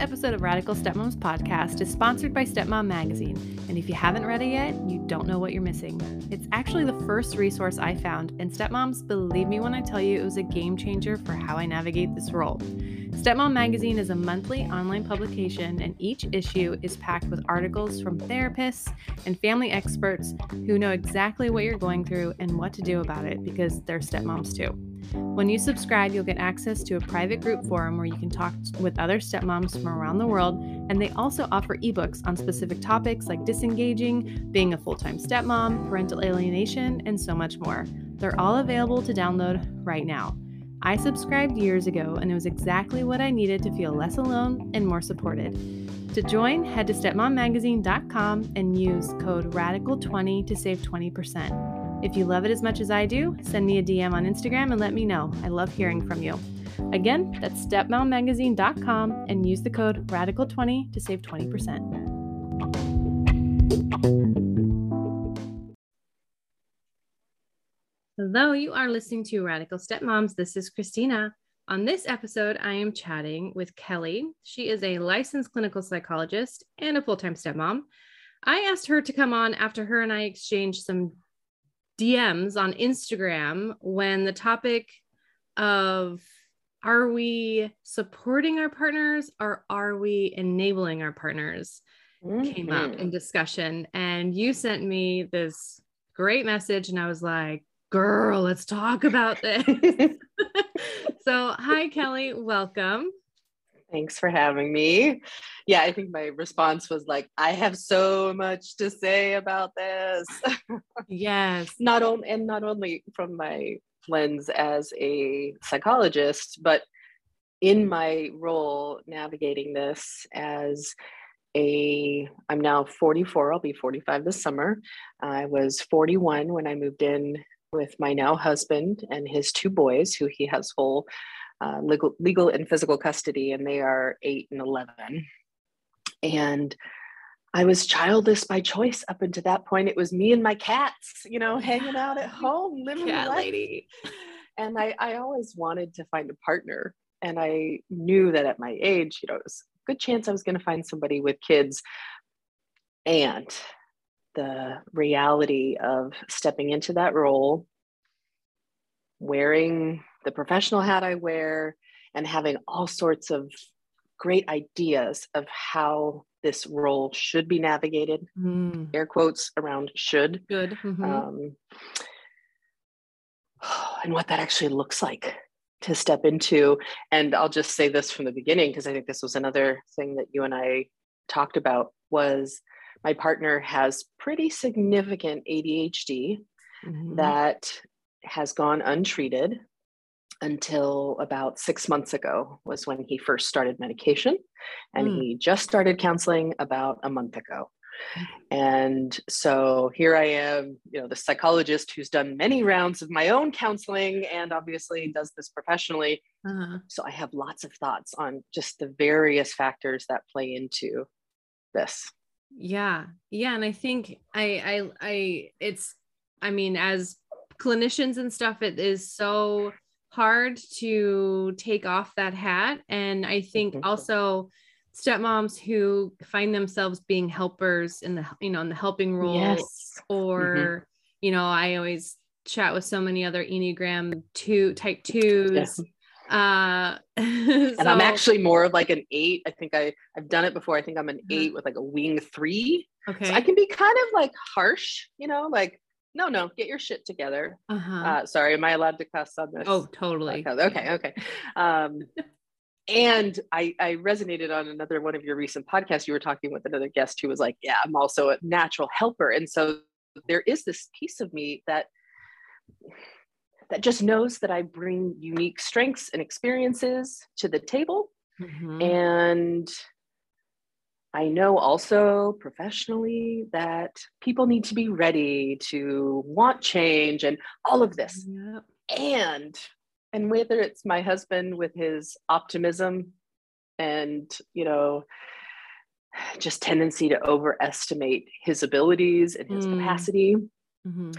This episode of Radical Stepmoms podcast is sponsored by Stepmom Magazine. And if you haven't read it yet, you don't know what you're missing. It's actually the first resource I found, and Stepmoms, believe me when I tell you it was a game changer for how I navigate this role. Stepmom Magazine is a monthly online publication, and each issue is packed with articles from therapists and family experts who know exactly what you're going through and what to do about it because they're stepmoms too. When you subscribe, you'll get access to a private group forum where you can talk with other stepmoms from around the world, and they also offer ebooks on specific topics like disengaging, being a full time stepmom, parental alienation, and so much more. They're all available to download right now. I subscribed years ago, and it was exactly what I needed to feel less alone and more supported. To join, head to stepmommagazine.com and use code RADICAL20 to save 20%. If you love it as much as I do, send me a DM on Instagram and let me know. I love hearing from you. Again, that's stepmommagazine.com and use the code RADICAL20 to save 20%. Hello, you are listening to Radical Stepmoms. This is Christina. On this episode, I am chatting with Kelly. She is a licensed clinical psychologist and a full time stepmom. I asked her to come on after her and I exchanged some DMs on Instagram when the topic of are we supporting our partners or are we enabling our partners mm-hmm. came up in discussion. And you sent me this great message, and I was like, girl, let's talk about this. so, hi, Kelly. Welcome. Thanks for having me. Yeah, I think my response was like, I have so much to say about this. Yes. not only and not only from my lens as a psychologist, but in my role navigating this as a I'm now 44, I'll be 45 this summer. I was 41 when I moved in with my now husband and his two boys who he has full uh, legal, legal and physical custody, and they are eight and 11. And I was childless by choice up until that point. It was me and my cats, you know, hanging out at home, living Cat life. lady. And I, I always wanted to find a partner. And I knew that at my age, you know, it was good chance I was going to find somebody with kids. And the reality of stepping into that role, wearing the professional hat I wear and having all sorts of great ideas of how this role should be navigated mm. air quotes around should good mm-hmm. um, and what that actually looks like to step into and i'll just say this from the beginning because i think this was another thing that you and i talked about was my partner has pretty significant adhd mm-hmm. that has gone untreated until about six months ago was when he first started medication and mm. he just started counseling about a month ago and so here i am you know the psychologist who's done many rounds of my own counseling and obviously does this professionally uh-huh. so i have lots of thoughts on just the various factors that play into this yeah yeah and i think i i i it's i mean as clinicians and stuff it is so hard to take off that hat. And I think mm-hmm. also stepmoms who find themselves being helpers in the you know in the helping role yes. or mm-hmm. you know i always chat with so many other enneagram two type twos uh and so, i'm actually more of like an eight i think i i've done it before i think i'm an uh-huh. eight with like a wing three okay so i can be kind of like harsh you know like no, no, get your shit together. Uh-huh. Uh, sorry, am I allowed to cuss on this? Oh, totally. Okay, okay. Um, and I, I resonated on another one of your recent podcasts. You were talking with another guest who was like, "Yeah, I'm also a natural helper," and so there is this piece of me that that just knows that I bring unique strengths and experiences to the table. Mm-hmm. And I know also professionally that people need to be ready to want change and all of this. Yep. And and whether it's my husband with his optimism and you know just tendency to overestimate his abilities and his mm. capacity mm-hmm.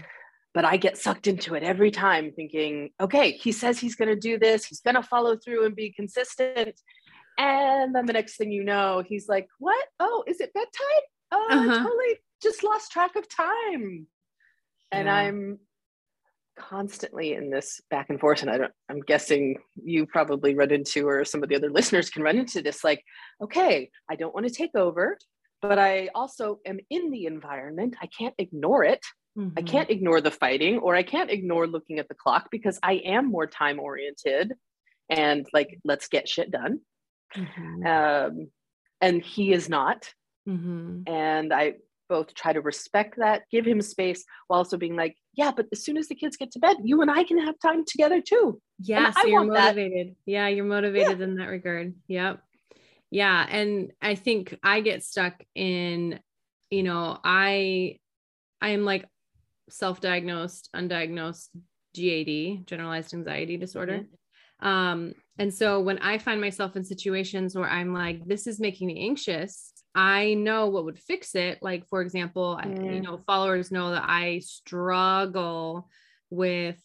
but i get sucked into it every time thinking okay he says he's going to do this he's going to follow through and be consistent and then the next thing you know he's like what oh is it bedtime oh uh-huh. i totally just lost track of time and i'm constantly in this back and forth and I don't, i'm guessing you probably run into or some of the other listeners can run into this like okay i don't want to take over but i also am in the environment i can't ignore it mm-hmm. i can't ignore the fighting or i can't ignore looking at the clock because i am more time oriented and like let's get shit done mm-hmm. um, and he is not mm-hmm. and i both try to respect that, give him space while also being like, yeah, but as soon as the kids get to bed, you and I can have time together too. Yeah, so you're motivated. That. Yeah, you're motivated yeah. in that regard. Yep. Yeah, and I think I get stuck in, you know, I I am like self-diagnosed, undiagnosed GAD, generalized anxiety disorder. Mm-hmm. Um, and so when I find myself in situations where I'm like, this is making me anxious, I know what would fix it. Like, for example, mm. you know, followers know that I struggle with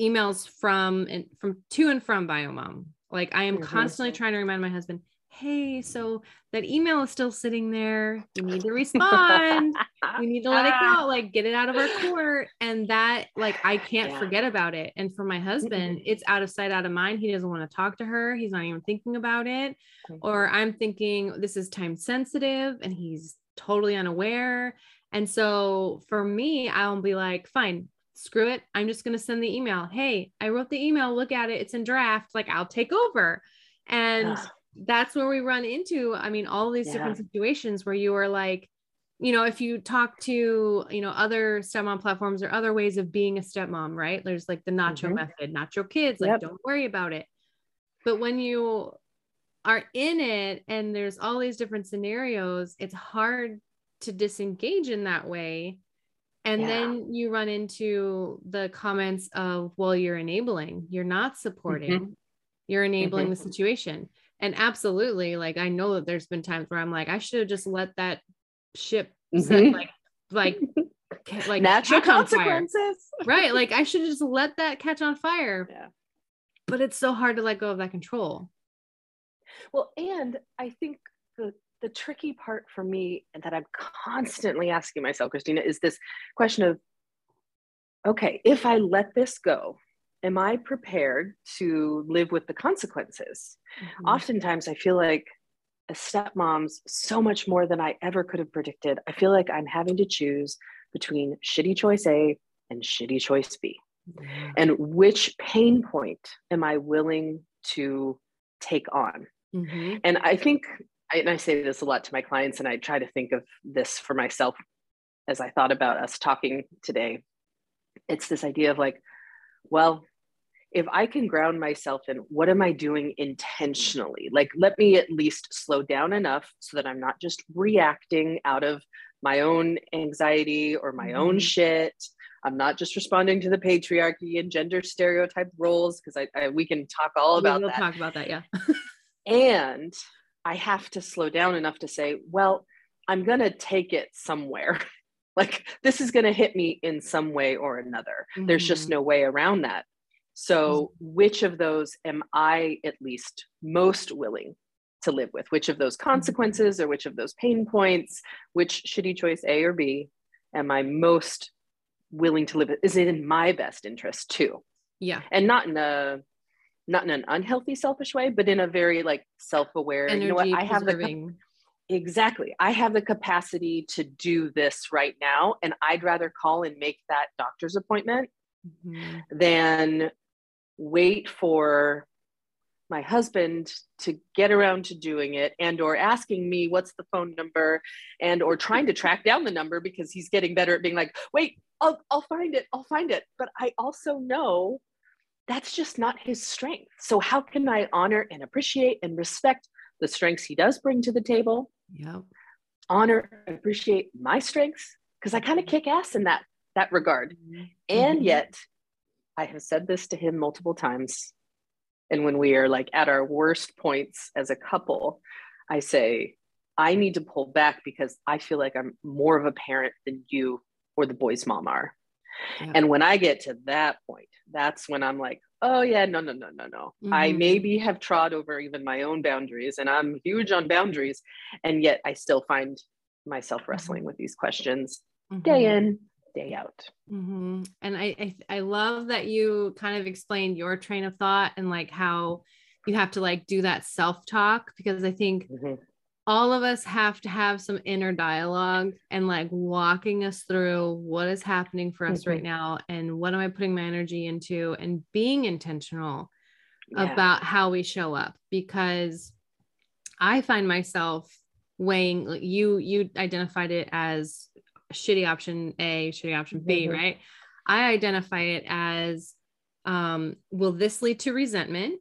emails from and from to and from Biomom. Like, I am mm-hmm. constantly trying to remind my husband, hey, so that email is still sitting there. You need to respond. we need to let it go, like get it out of our court. And that, like, I can't yeah. forget about it. And for my husband, it's out of sight, out of mind. He doesn't want to talk to her. He's not even thinking about it. Or I'm thinking this is time sensitive and he's totally unaware. And so for me, I'll be like, fine, screw it. I'm just going to send the email. Hey, I wrote the email. Look at it. It's in draft. Like, I'll take over. And that's where we run into i mean all these yeah. different situations where you are like you know if you talk to you know other stepmom platforms or other ways of being a stepmom right there's like the nacho mm-hmm. method nacho kids like yep. don't worry about it but when you are in it and there's all these different scenarios it's hard to disengage in that way and yeah. then you run into the comments of well you're enabling you're not supporting mm-hmm. you're enabling mm-hmm. the situation and absolutely like i know that there's been times where i'm like i should have just let that ship mm-hmm. set, like like like natural consequences. Right like i should just let that catch on fire. Yeah. But it's so hard to let go of that control. Well and i think the the tricky part for me and that i'm constantly asking myself christina is this question of okay if i let this go am I prepared to live with the consequences? Mm-hmm. Oftentimes, I feel like a stepmoms, so much more than I ever could have predicted. I feel like I'm having to choose between shitty choice A and shitty choice B. Mm-hmm. And which pain point am I willing to take on? Mm-hmm. And I think, and I say this a lot to my clients, and I try to think of this for myself as I thought about us talking today. It's this idea of like, well, if I can ground myself in what am I doing intentionally, like let me at least slow down enough so that I'm not just reacting out of my own anxiety or my mm-hmm. own shit. I'm not just responding to the patriarchy and gender stereotype roles because I, I, we can talk all about we'll that. Talk about that, yeah. and I have to slow down enough to say, well, I'm gonna take it somewhere. Like this is gonna hit me in some way or another. Mm-hmm. There's just mm-hmm. no way around that. So, which of those am I at least most willing to live with? Which of those mm-hmm. consequences or which of those pain points, which shitty choice A or B am I most willing to live with? Is it in my best interest too? Yeah. And not in a not in an unhealthy selfish way, but in a very like self-aware, Energy you know what? I have the exactly. I have the capacity to do this right now. And I'd rather call and make that doctor's appointment mm-hmm. than wait for my husband to get around to doing it and or asking me what's the phone number and or trying to track down the number because he's getting better at being like wait I'll, I'll find it i'll find it but i also know that's just not his strength. So, how can I honor and appreciate and respect the strengths he does bring to the table? Yep. Honor, appreciate my strengths because I kind of kick ass in that that regard. Mm-hmm. And yet, I have said this to him multiple times. And when we are like at our worst points as a couple, I say, I need to pull back because I feel like I'm more of a parent than you or the boy's mom are. Yeah. And when I get to that point, that's when I'm like, oh, yeah, no, no, no, no, no. Mm-hmm. I maybe have trod over even my own boundaries and I'm huge on boundaries. And yet I still find myself wrestling mm-hmm. with these questions mm-hmm. day in, day out. Mm-hmm. And I, I, I love that you kind of explained your train of thought and like how you have to like do that self talk because I think mm-hmm all of us have to have some inner dialogue and like walking us through what is happening for us mm-hmm. right now and what am I putting my energy into and being intentional yeah. about how we show up because I find myself weighing you you identified it as shitty option A, shitty option B, mm-hmm. right? I identify it as um, will this lead to resentment?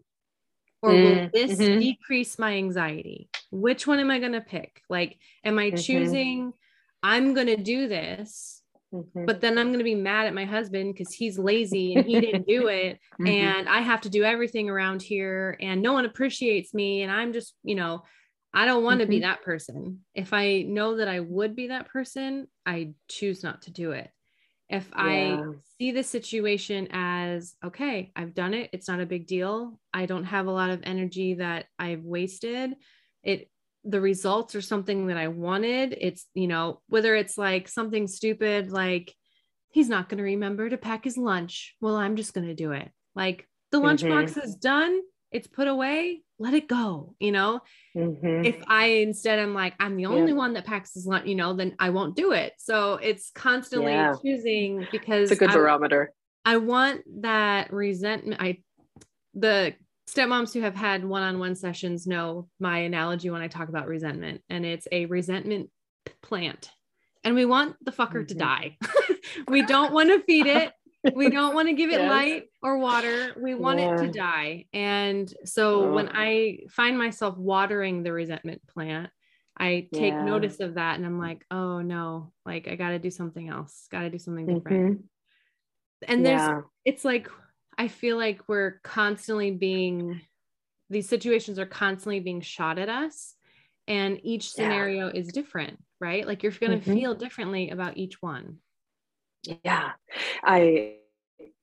Or will mm, this mm-hmm. decrease my anxiety which one am i going to pick like am i mm-hmm. choosing i'm going to do this mm-hmm. but then i'm going to be mad at my husband because he's lazy and he didn't do it mm-hmm. and i have to do everything around here and no one appreciates me and i'm just you know i don't want to be mm-hmm. that person if i know that i would be that person i choose not to do it if yeah. I see the situation as okay, I've done it, it's not a big deal. I don't have a lot of energy that I've wasted. It the results are something that I wanted. It's, you know, whether it's like something stupid like he's not going to remember to pack his lunch. Well, I'm just going to do it. Like the lunchbox mm-hmm. is done, it's put away let it go you know mm-hmm. if i instead i'm like i'm the only yeah. one that packs his lunch you know then i won't do it so it's constantly yeah. choosing because it's a good barometer I, want that resentment i the stepmoms who have had one-on-one sessions know my analogy when i talk about resentment and it's a resentment plant and we want the fucker mm-hmm. to die we don't want to feed it we don't want to give it yes. light or water. We want yeah. it to die. And so oh. when I find myself watering the resentment plant, I take yeah. notice of that and I'm like, oh no, like I got to do something else, got to do something different. Mm-hmm. And there's, yeah. it's like, I feel like we're constantly being, these situations are constantly being shot at us. And each scenario is different, right? Like you're going to mm-hmm. feel differently about each one. Yeah. I,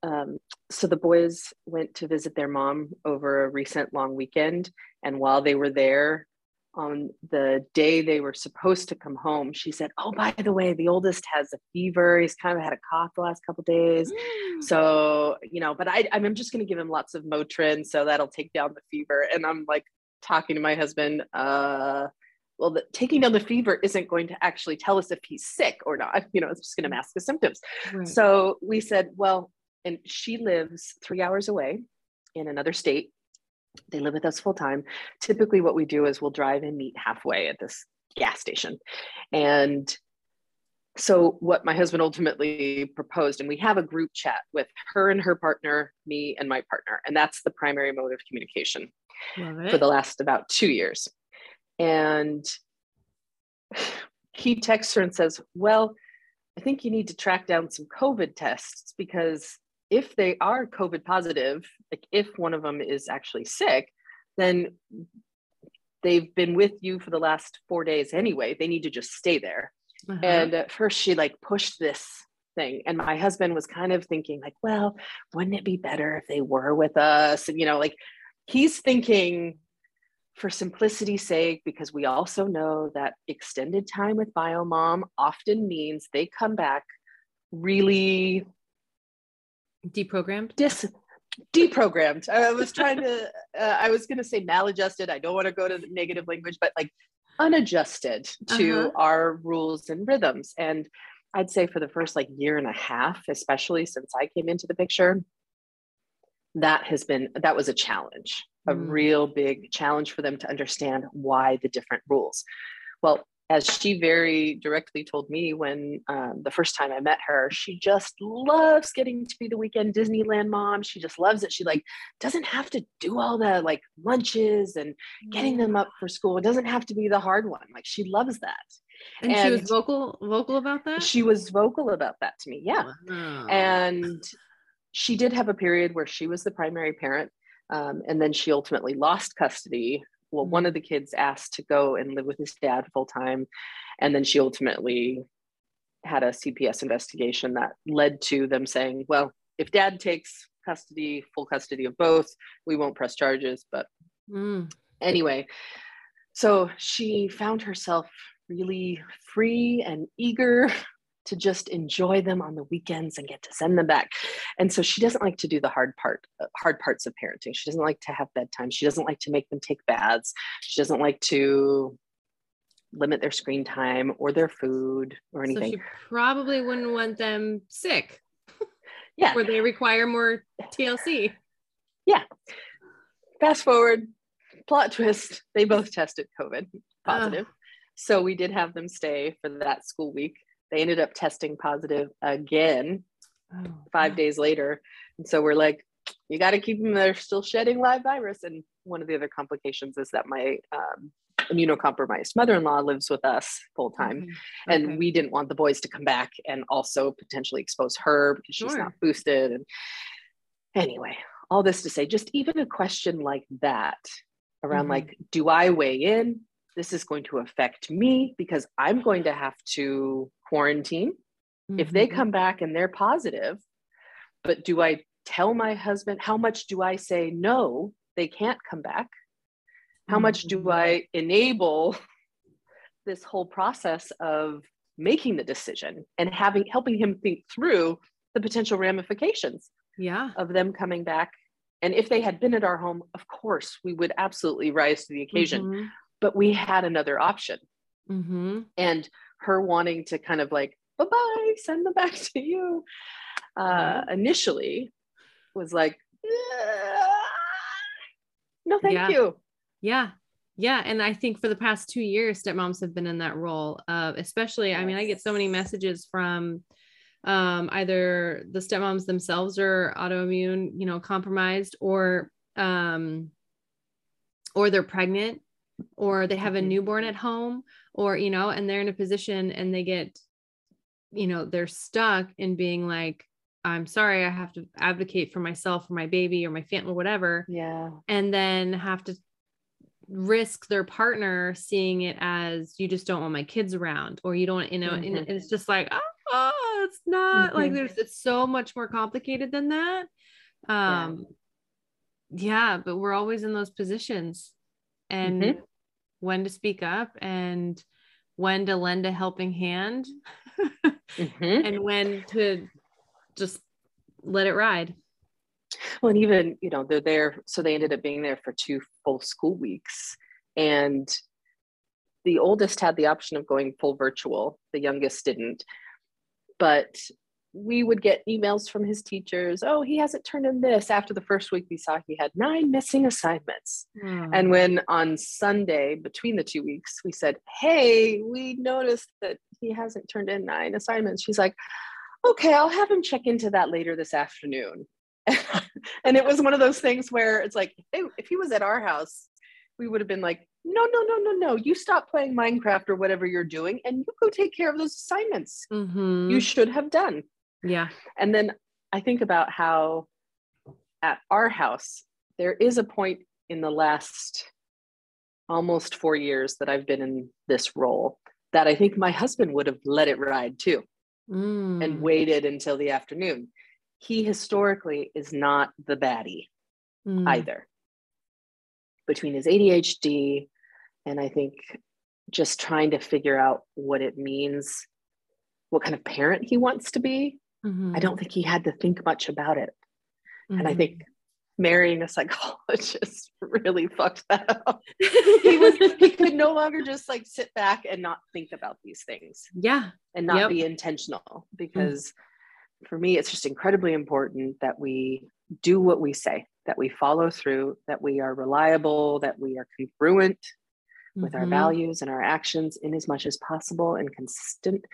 um, so the boys went to visit their mom over a recent long weekend. And while they were there, on the day they were supposed to come home, she said, "Oh, by the way, the oldest has a fever. He's kind of had a cough the last couple days, so you know. But I, I'm just going to give him lots of Motrin, so that'll take down the fever." And I'm like talking to my husband, uh, well, the, taking down the fever isn't going to actually tell us if he's sick or not. You know, it's just going to mask the symptoms. Right. So we said, well, and she lives three hours away in another state. They live with us full time. Typically, what we do is we'll drive and meet halfway at this gas station. And so, what my husband ultimately proposed, and we have a group chat with her and her partner, me and my partner, and that's the primary mode of communication for the last about two years. And he texts her and says, Well, I think you need to track down some COVID tests because if they are COVID positive, like if one of them is actually sick, then they've been with you for the last four days anyway. They need to just stay there. Uh-huh. And at first, she like pushed this thing. And my husband was kind of thinking, like, well, wouldn't it be better if they were with us? And, you know, like he's thinking for simplicity's sake, because we also know that extended time with biomom often means they come back really deprogrammed. Dis deprogrammed. I was trying to. Uh, I was going to say maladjusted. I don't want to go to the negative language, but like unadjusted to uh-huh. our rules and rhythms. And I'd say for the first like year and a half, especially since I came into the picture, that has been that was a challenge a mm. real big challenge for them to understand why the different rules. Well, as she very directly told me when um, the first time I met her, she just loves getting to be the weekend Disneyland mom. She just loves it. She like doesn't have to do all the like lunches and getting them up for school. It doesn't have to be the hard one. Like she loves that. And, and she was vocal vocal about that. She was vocal about that to me. Yeah, wow. and she did have a period where she was the primary parent, um, and then she ultimately lost custody well, one mm-hmm. of the kids asked to go and live with his dad full time. And then she ultimately had a CPS investigation that led to them saying, well, if dad takes custody, full custody of both, we won't press charges. But mm. anyway, so she found herself really free and eager to just enjoy them on the weekends and get to send them back. And so she doesn't like to do the hard part, uh, hard parts of parenting. She doesn't like to have bedtime. She doesn't like to make them take baths. She doesn't like to limit their screen time or their food or anything. So she probably wouldn't want them sick. Yeah. Where they require more TLC. Yeah. Fast forward, plot twist, they both tested COVID positive. So we did have them stay for that school week they ended up testing positive again oh, five days later. And so we're like, you got to keep them, they're still shedding live virus. And one of the other complications is that my um, immunocompromised mother-in-law lives with us full time okay. and okay. we didn't want the boys to come back and also potentially expose her because she's not boosted and anyway all this to say just even a question like that around mm-hmm. like do i weigh in this is going to affect me because i'm going to have to quarantine. Mm-hmm. If they mm-hmm. come back and they're positive, but do I tell my husband how much do I say no, they can't come back? How mm-hmm. much do mm-hmm. I enable this whole process of making the decision and having helping him think through the potential ramifications yeah of them coming back and if they had been at our home of course we would absolutely rise to the occasion mm-hmm. But we had another option mm-hmm. and her wanting to kind of like bye bye send them back to you uh initially was like no thank yeah. you yeah yeah and i think for the past two years stepmoms have been in that role uh, especially yes. i mean i get so many messages from um, either the stepmoms themselves are autoimmune you know compromised or um, or they're pregnant or they have a mm-hmm. newborn at home or you know and they're in a position and they get you know they're stuck in being like i'm sorry i have to advocate for myself or my baby or my family or whatever yeah and then have to risk their partner seeing it as you just don't want my kids around or you don't you know mm-hmm. and it's just like oh, oh it's not mm-hmm. like there's it's so much more complicated than that um yeah. yeah but we're always in those positions and mm-hmm. when to speak up and when to lend a helping hand mm-hmm. and when to just let it ride. Well, and even, you know, they're there. So they ended up being there for two full school weeks. And the oldest had the option of going full virtual, the youngest didn't. But we would get emails from his teachers oh he hasn't turned in this. After the first week we saw he had nine missing assignments. Mm. and when on sunday between the two weeks we said hey we noticed that he hasn't turned in nine assignments. She's like okay i'll have him check into that later this afternoon. And it was one of those things where it's like hey, if he was at our house we would have been like no no no no no you stop playing minecraft or whatever you're doing and you go take care of those assignments. Mm-hmm. you should have done yeah. And then I think about how at our house, there is a point in the last almost four years that I've been in this role that I think my husband would have let it ride too mm. and waited until the afternoon. He historically is not the baddie mm. either. Between his ADHD and I think just trying to figure out what it means, what kind of parent he wants to be, Mm-hmm. I don't think he had to think much about it. Mm-hmm. And I think mm-hmm. marrying a psychologist really fucked that up. he was he could no longer just like sit back and not think about these things. Yeah. And not yep. be intentional mm. because mm-hmm. for me it's just incredibly important that we do what we say, that we follow through, that we are reliable, that we are congruent with our values and our actions in as much as possible and consistent.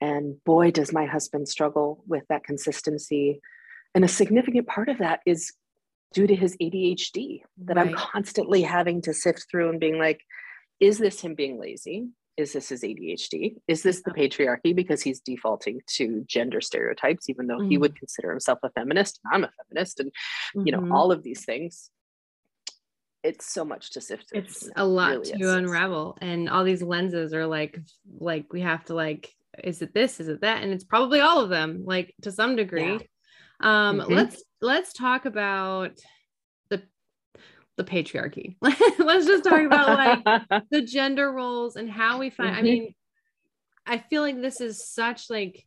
And boy, does my husband struggle with that consistency. And a significant part of that is due to his ADHD that I'm constantly having to sift through and being like, is this him being lazy? Is this his ADHD? Is this the patriarchy because he's defaulting to gender stereotypes, even though he Mm. would consider himself a feminist? I'm a feminist, and you know Mhm. all of these things. It's so much to sift through. it's a lot really to is. unravel and all these lenses are like like we have to like is it this is it that and it's probably all of them like to some degree um Mhm. let's let's talk about the the patriarchy let's just talk about like the gender roles and how we find i Mhm. mean i feel like this is such like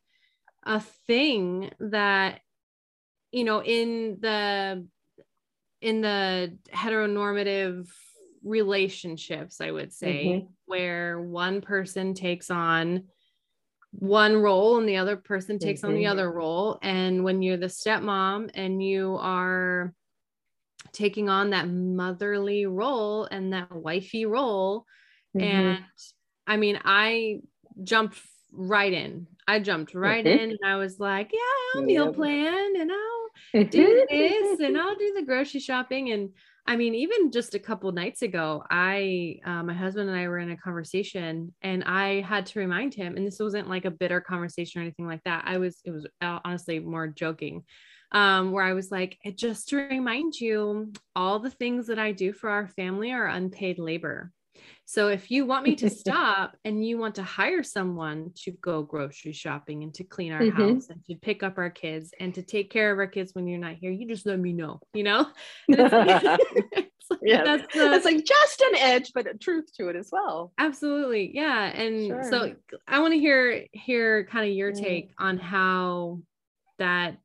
a thing that you know in the in the heteronormative relationships i would say Mhm. where one person takes on one role and the other person takes on the Mhm. other role and when you're the stepmom and you are taking on that motherly role and that wifey role Mhm. and I mean, I jumped right in. I jumped right Mhm. in and I was like, yeah, I'll meal plan and I'll Mm-hmm. do this and I'll do the grocery shopping. And I mean, even just a couple nights ago, I, uh, my husband and I were in a conversation and I had to remind him, and this wasn't like a bitter conversation or anything like that. I was, it was uh, honestly more joking. Um, where I was like, "Eh, just to remind you, all the things that I do for our family are unpaid labor. So if you want me to stop and you want to hire someone to go grocery shopping and to clean our Mhm. house and to pick up our kids and to take care of our kids when you're not here, you just let me know, you know? It's like- it's like, Yeah. that's the- it's like just an edge, but a truth to it as well. absolutely. Yeah. And so I want to hear hear kind of your Mm. take on how that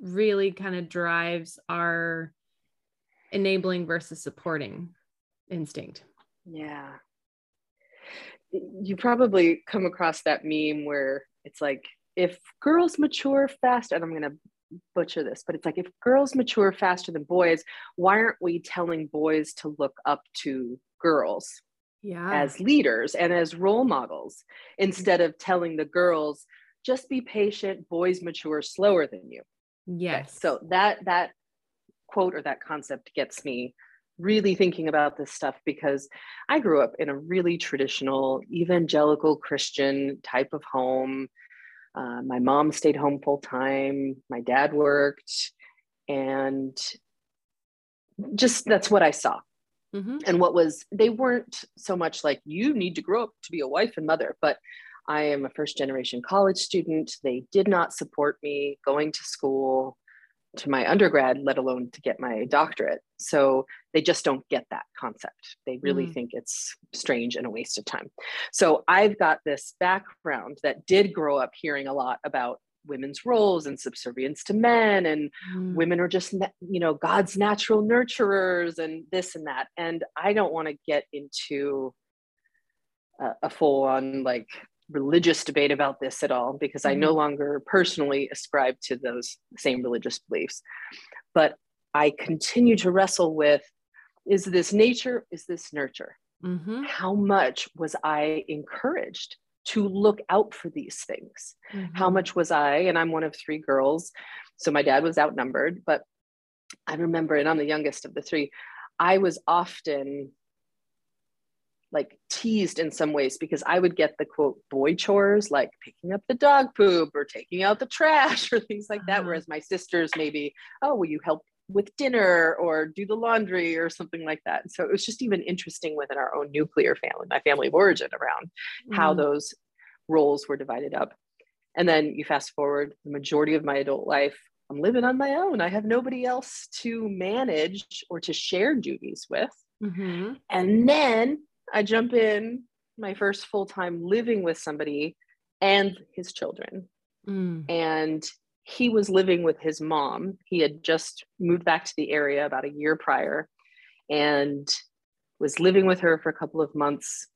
really kind of drives our enabling versus supporting instinct. Yeah. You probably come across that meme where it's like, if girls mature fast, and I'm going to butcher this, but it's like, if girls mature faster than boys, why aren't we telling boys to look up to girls Yeah. as leaders and as role models instead of telling the girls, just be patient, boys mature slower than you? Okay, yes. So that that quote or that concept gets me really thinking about this stuff because I grew up in a really traditional evangelical Christian type of home. Uh, my mom stayed home full time. My dad worked, and just that's what I saw. Mhm. And what was they weren't so much like you need to grow up to be a wife and mother, but I am a first generation college student. They did not support me going to school to my undergrad, let alone to get my doctorate. So they just don't get that concept. They really Mm. think it's strange and a waste of time. So I've got this background that did grow up hearing a lot about women's roles and subservience to men and Mm. women are just you know god's natural nurturers and this and that and i don't want to get into a, a full on like religious debate about this at all because i no Mhm. longer personally ascribe to those same religious beliefs but i continue to wrestle with is this nature is this nurture Mhm. how much was i encouraged to look out for these things how Mhm. much was I? And I'm one of three girls. So my dad was outnumbered, but I remember, and I'm the youngest of the three, I was often like teased in some ways because I would get the quote boy chores like picking up the dog poop or taking out the trash or things like that. Uh-huh. Whereas my sisters maybe, oh, will you help with dinner or do the laundry or something like that. So it was just even interesting within our own nuclear family, my family of origin around how Mm. those roles were divided up. And then you fast forward the majority of my adult life, I'm living on my own. I have nobody else to manage or to share duties with. Mhm. And then I jump in my first full time living with somebody and his children. Mm. And he was living with his mom. He had just moved back to the area about a year prior and was living with her for a couple of months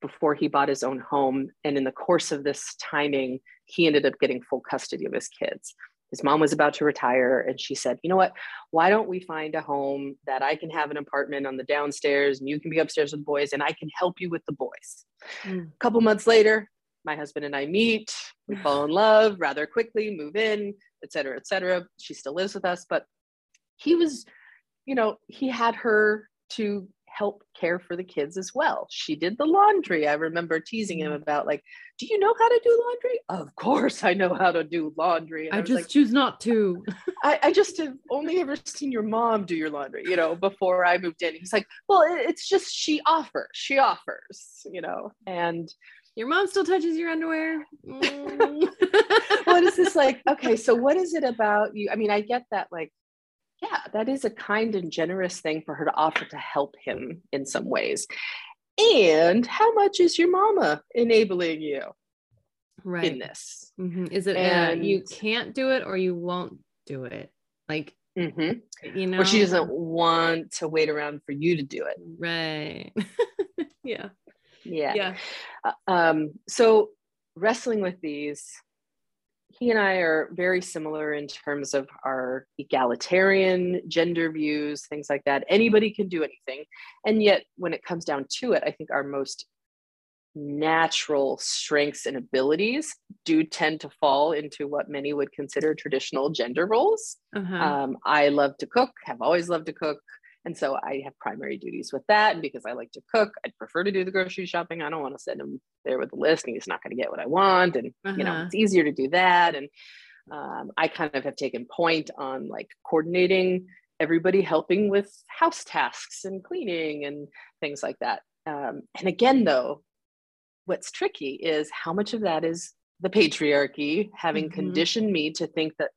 before he bought his own home. And in the course of this timing, he ended up getting full custody of his kids. His mom was about to retire and she said, you know what? Why don't we find a home that I can have an apartment on the downstairs and you can be upstairs with the boys and I can help you with the boys. Mm. A couple months later, my husband and I meet, we fall in love rather quickly, move in, et cetera, et cetera. She still lives with us, but he was, you know, he had her to help care for the kids as well. She did the laundry. I remember teasing him mm-hmm. about like, "Do you know how to do laundry?" Of course, I know how to do laundry. I, I just like, choose not to. I, I, just have only ever seen your mom do your laundry. You know, before I moved in, he's like, "Well, it's just she offers. She offers." You know, and your mom still touches your underwear. Mm. what is this like? Okay, so what is it about you? I mean, I get that like yeah, that is a kind and generous thing for her to offer to help him in some ways. And how much is your mama enabling you right. in this? Mm-hmm. Is it and, uh, you can't do it or you won't do it? Like, mm-hmm. you know, or she doesn't want to wait around for you to do it. Right. yeah. Yeah. Yeah. Uh, um, so wrestling with these he and I are very similar in terms of our egalitarian gender views, things like that. Anybody can do anything. And yet, when it comes down to it, I think our most natural strengths and abilities do tend to fall into what many would consider traditional gender roles. Uh-huh. Um, I love to cook, have always loved to cook. And so I have primary duties with that. And because I like to cook, I'd prefer to do the grocery shopping. I don't want to send him there with the list and he's not going to get what I want. And, uh-huh. you know, uh-huh. it's easier to do that. And um, I kind of have taken point on like coordinating everybody helping with house tasks and cleaning and things like that. Um, and again, though, what's tricky is how much of that is the patriarchy having mm-hmm. conditioned me to think that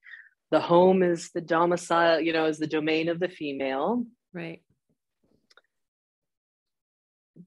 the home is the domicile, you know, is the domain of the female Right.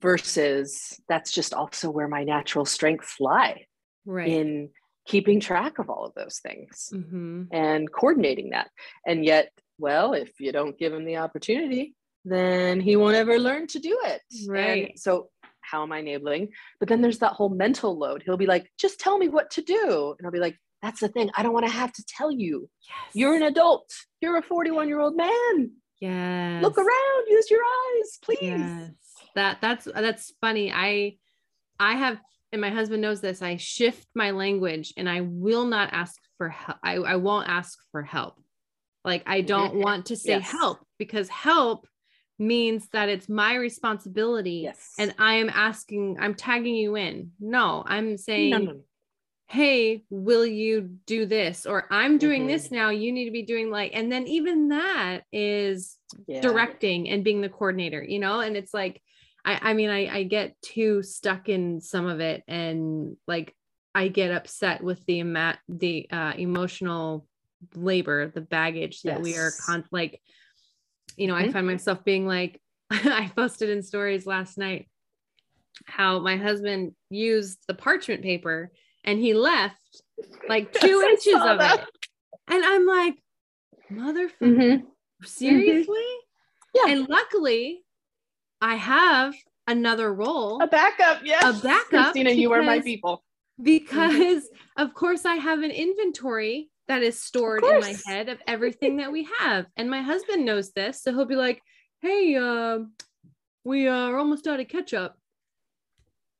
Versus that's just also where my natural strengths lie. Right. In keeping track of all of those things mm-hmm. and coordinating that. And yet, well, if you don't give him the opportunity, then he won't ever learn to do it. Right. And so how am I enabling? But then there's that whole mental load. He'll be like, just tell me what to do. And I'll be like, that's the thing. I don't want to have to tell you. Yes. You're an adult. You're a 41 year old man. Yeah. Look around, use your eyes, please. Yes. That that's that's funny. I I have and my husband knows this. I shift my language and I will not ask for help. I, I won't ask for help. Like I don't mm-hmm. want to say yes. help because help means that it's my responsibility yes. and I am asking, I'm tagging you in. No, I'm saying no, no, no hey will you do this or i'm doing mm-hmm. this now you need to be doing like and then even that is yeah. directing and being the coordinator you know and it's like i i mean i i get too stuck in some of it and like i get upset with the amount the uh, emotional labor the baggage that yes. we are con- like you know mm-hmm. i find myself being like i posted in stories last night how my husband used the parchment paper and he left like two inches of that. it. And I'm like, motherfucker, mm-hmm. seriously? Mm-hmm. Yeah. And luckily, I have another role. A backup, yes. A backup. Christina, because, you are my people. Because mm-hmm. of course I have an inventory that is stored in my head of everything that we have. And my husband knows this. So he'll be like, hey, uh, we are almost out of ketchup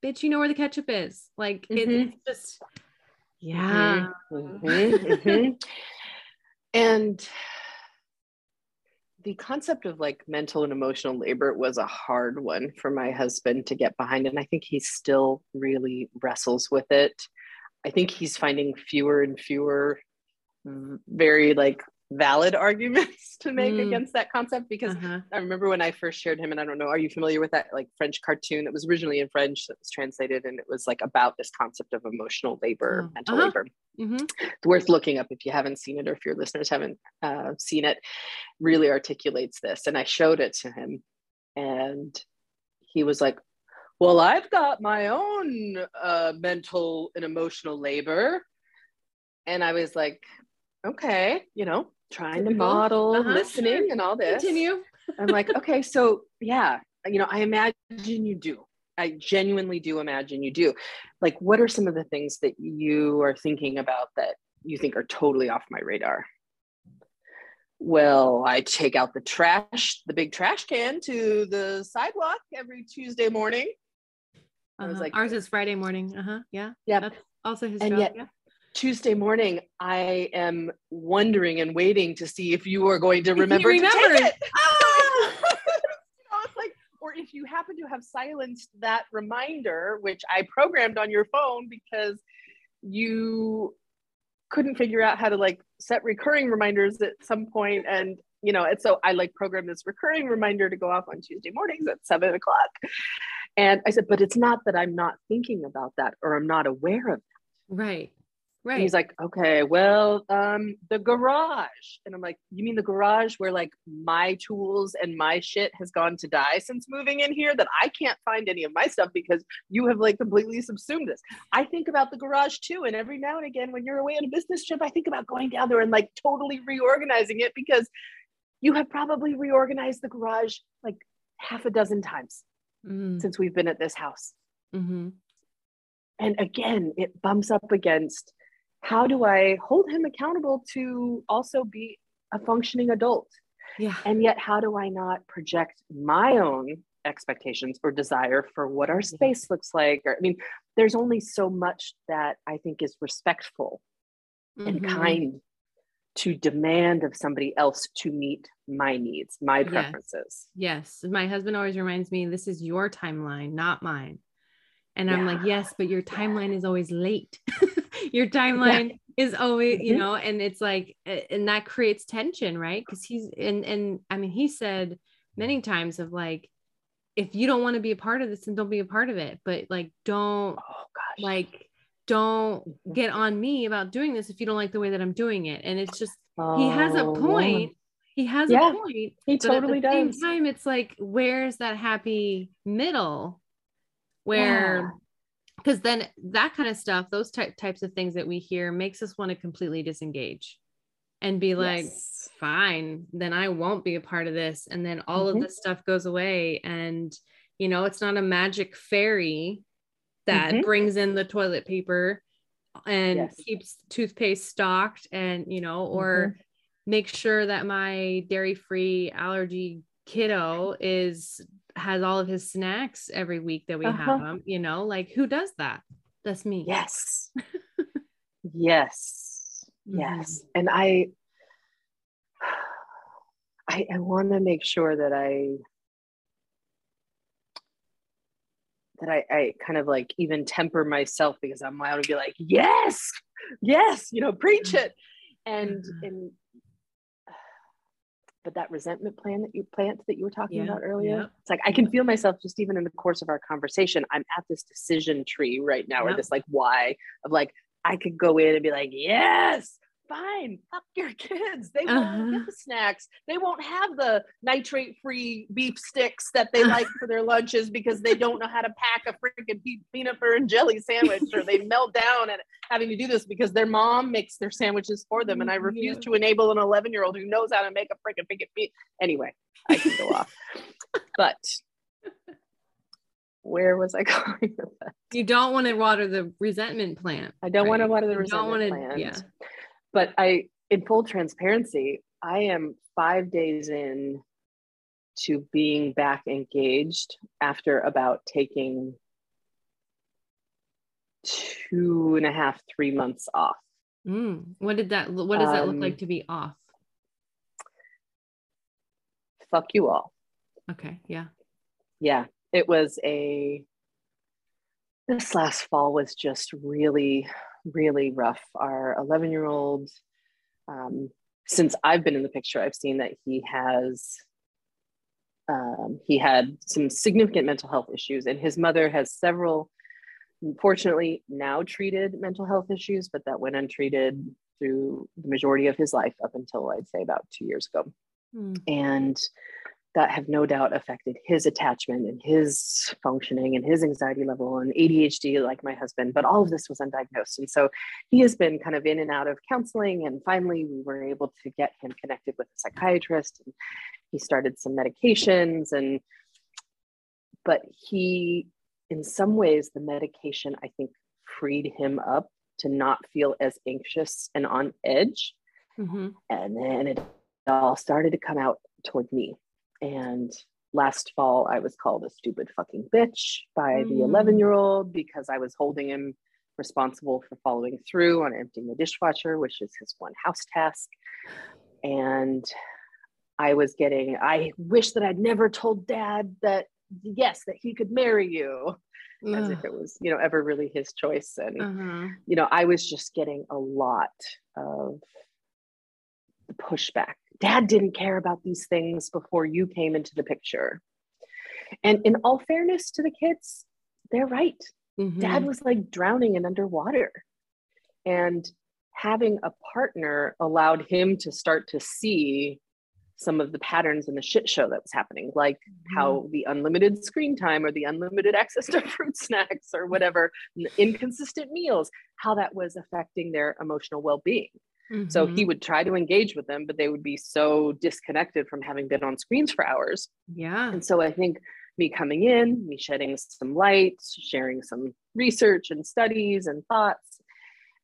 bitch, you know where the ketchup is. Like mm-hmm. it's just, yeah. Mm-hmm. mm-hmm. and the concept of like mental and emotional labor was a hard one for my husband to get behind. And I think he still really wrestles with it. I think he's finding fewer and fewer very like valid arguments to make mm. against that concept because uh-huh. I remember when I first shared him, and I don't know, are you familiar with that like French cartoon that was originally in French that was translated and it was like about this concept of emotional labor, oh. mental uh-huh. labor. Mm-hmm. It's worth looking up if you haven't seen it or if your listeners haven't uh, seen it. Really articulates this, and I showed it to him, and he was like, "Well, I've got my own uh, mental and emotional labor," and I was like, "Okay, you know." Trying to model uh-huh, listening sure. and all this. Continue. I'm like, okay, so yeah, you know, I imagine you do. I genuinely do imagine you do. Like, what are some of the things that you are thinking about that you think are totally off my radar. Well, I take out the trash, the big trash can to the sidewalk every Tuesday morning. I was uh-huh. like, ours is Friday morning. Uh huh. Yeah. Yeah. That's also his and job. Yet, yeah. Tuesday morning, I am wondering and waiting to see if you are going to remember to take it. Ah! you know, like, or if you happen to have silenced that reminder, which I programmed on your phone because you couldn't figure out how to like set recurring reminders at some point and you know and so i like programmed this recurring reminder to go off on tuesday mornings at seven o'clock and i said but it's not that i'm not thinking about that or i'm not aware of that right Right. And he's like, okay, well, um, the garage. And I'm like, you mean the garage where like my tools and my shit has gone to die since moving in here that I can't find any of my stuff because you have like completely subsumed this. I think about the garage too. And every now and again, when you're away on a business trip, I think about going down there and like totally reorganizing it because you have probably reorganized the garage like half a dozen times mm. since we've been at this house. Mm-hmm. And again, it bumps up against how do I hold him accountable to also be a functioning adult? Yeah. And yet, how do I not project my own expectations or desire for what our space looks like? Or, I mean, there's only so much that I think is respectful mm-hmm. and kind to demand of somebody else to meet my needs, my preferences. Yes. yes. My husband always reminds me this is your timeline, not mine. And yeah. I'm like, yes, but your timeline is always late. your timeline yeah. is always, you mm-hmm. know, and it's like, and that creates tension, right? Because he's, and, and I mean, he said many times of like, if you don't want to be a part of this, then don't be a part of it. But like, don't, oh, like, don't get on me about doing this if you don't like the way that I'm doing it. And it's just, oh, he has a oh, point. He has yeah, a point. He totally does. at the does. Same time, it's like, where's that happy middle? where because then that kind of stuff those ty- types of things that we hear makes us want to completely disengage and be like yes. fine then i won't be a part of this and then all mm-hmm. of this stuff goes away and you know it's not a magic fairy that mm-hmm. brings in the toilet paper and yes. keeps toothpaste stocked and you know or mm-hmm. make sure that my dairy free allergy kiddo is has all of his snacks every week that we uh-huh. have them you know like who does that that's me yes yes yes mm-hmm. and i i, I want to make sure that i that I, I kind of like even temper myself because I'm allowed to be like, yes, yes, you know, preach mm-hmm. it. And mm-hmm. and but that resentment plan that you plant that you were talking yeah, about earlier yeah. it's like i can feel myself just even in the course of our conversation i'm at this decision tree right now yeah. or this like why of like i could go in and be like yes fine, fuck your kids. They won't uh-huh. get the snacks. They won't have the nitrate free beef sticks that they like for their lunches because they don't know how to pack a freaking peanut butter and jelly sandwich or they melt down at having to do this because their mom makes their sandwiches for them. And I refuse yeah. to enable an 11 year old who knows how to make a freaking picket meat. Anyway, I can go off. But where was I going You don't want to water the resentment plant. I don't right? want to water the you resentment plant. Yeah but I, in full transparency, I am five days in to being back engaged after about taking two and a half, three months off. Mm. What did that? What does that look like um, to be off? Fuck you all. Okay. Yeah. Yeah. It was a. This last fall was just really really rough. Our 11 year old, um, since I've been in the picture, I've seen that he has. Um, he had some significant mental health issues, and his mother has several, unfortunately, now treated mental health issues, but that went untreated through the majority of his life up until I'd say about two years ago. Mm. And that have no doubt affected his attachment and his functioning and his anxiety level and ADHD, like my husband. But all of this was undiagnosed. And so he has been kind of in and out of counseling. And finally, we were able to get him connected with a psychiatrist. And he started some medications. And, but he, in some ways, the medication, I think, freed him up to not feel as anxious and on edge. Mm-hmm. And then it all started to come out toward me. And last fall, I was called a stupid fucking bitch by the Mm. 11 year old because I was holding him responsible for following through on emptying the dishwasher, which is his one house task. And I was getting, I wish that I'd never told dad that, yes, that he could marry you, as if it was, you know, ever really his choice. And, uh-huh. you know, I was just getting a lot of pushback. Dad didn't care about these things before you came into the picture. And in all fairness to the kids, they're right. Mhm. Dad was like drowning and underwater. And having a partner allowed him to start to see some of the patterns in the shit show that was happening, like how the unlimited screen time or the unlimited access to fruit snacks or whatever, inconsistent meals, how that was affecting their emotional well being. So Mhm. he would try to engage with them, but they would be so disconnected from having been on screens for hours. yeah. And so I think me coming in, me shedding some light, sharing some research and studies and thoughts.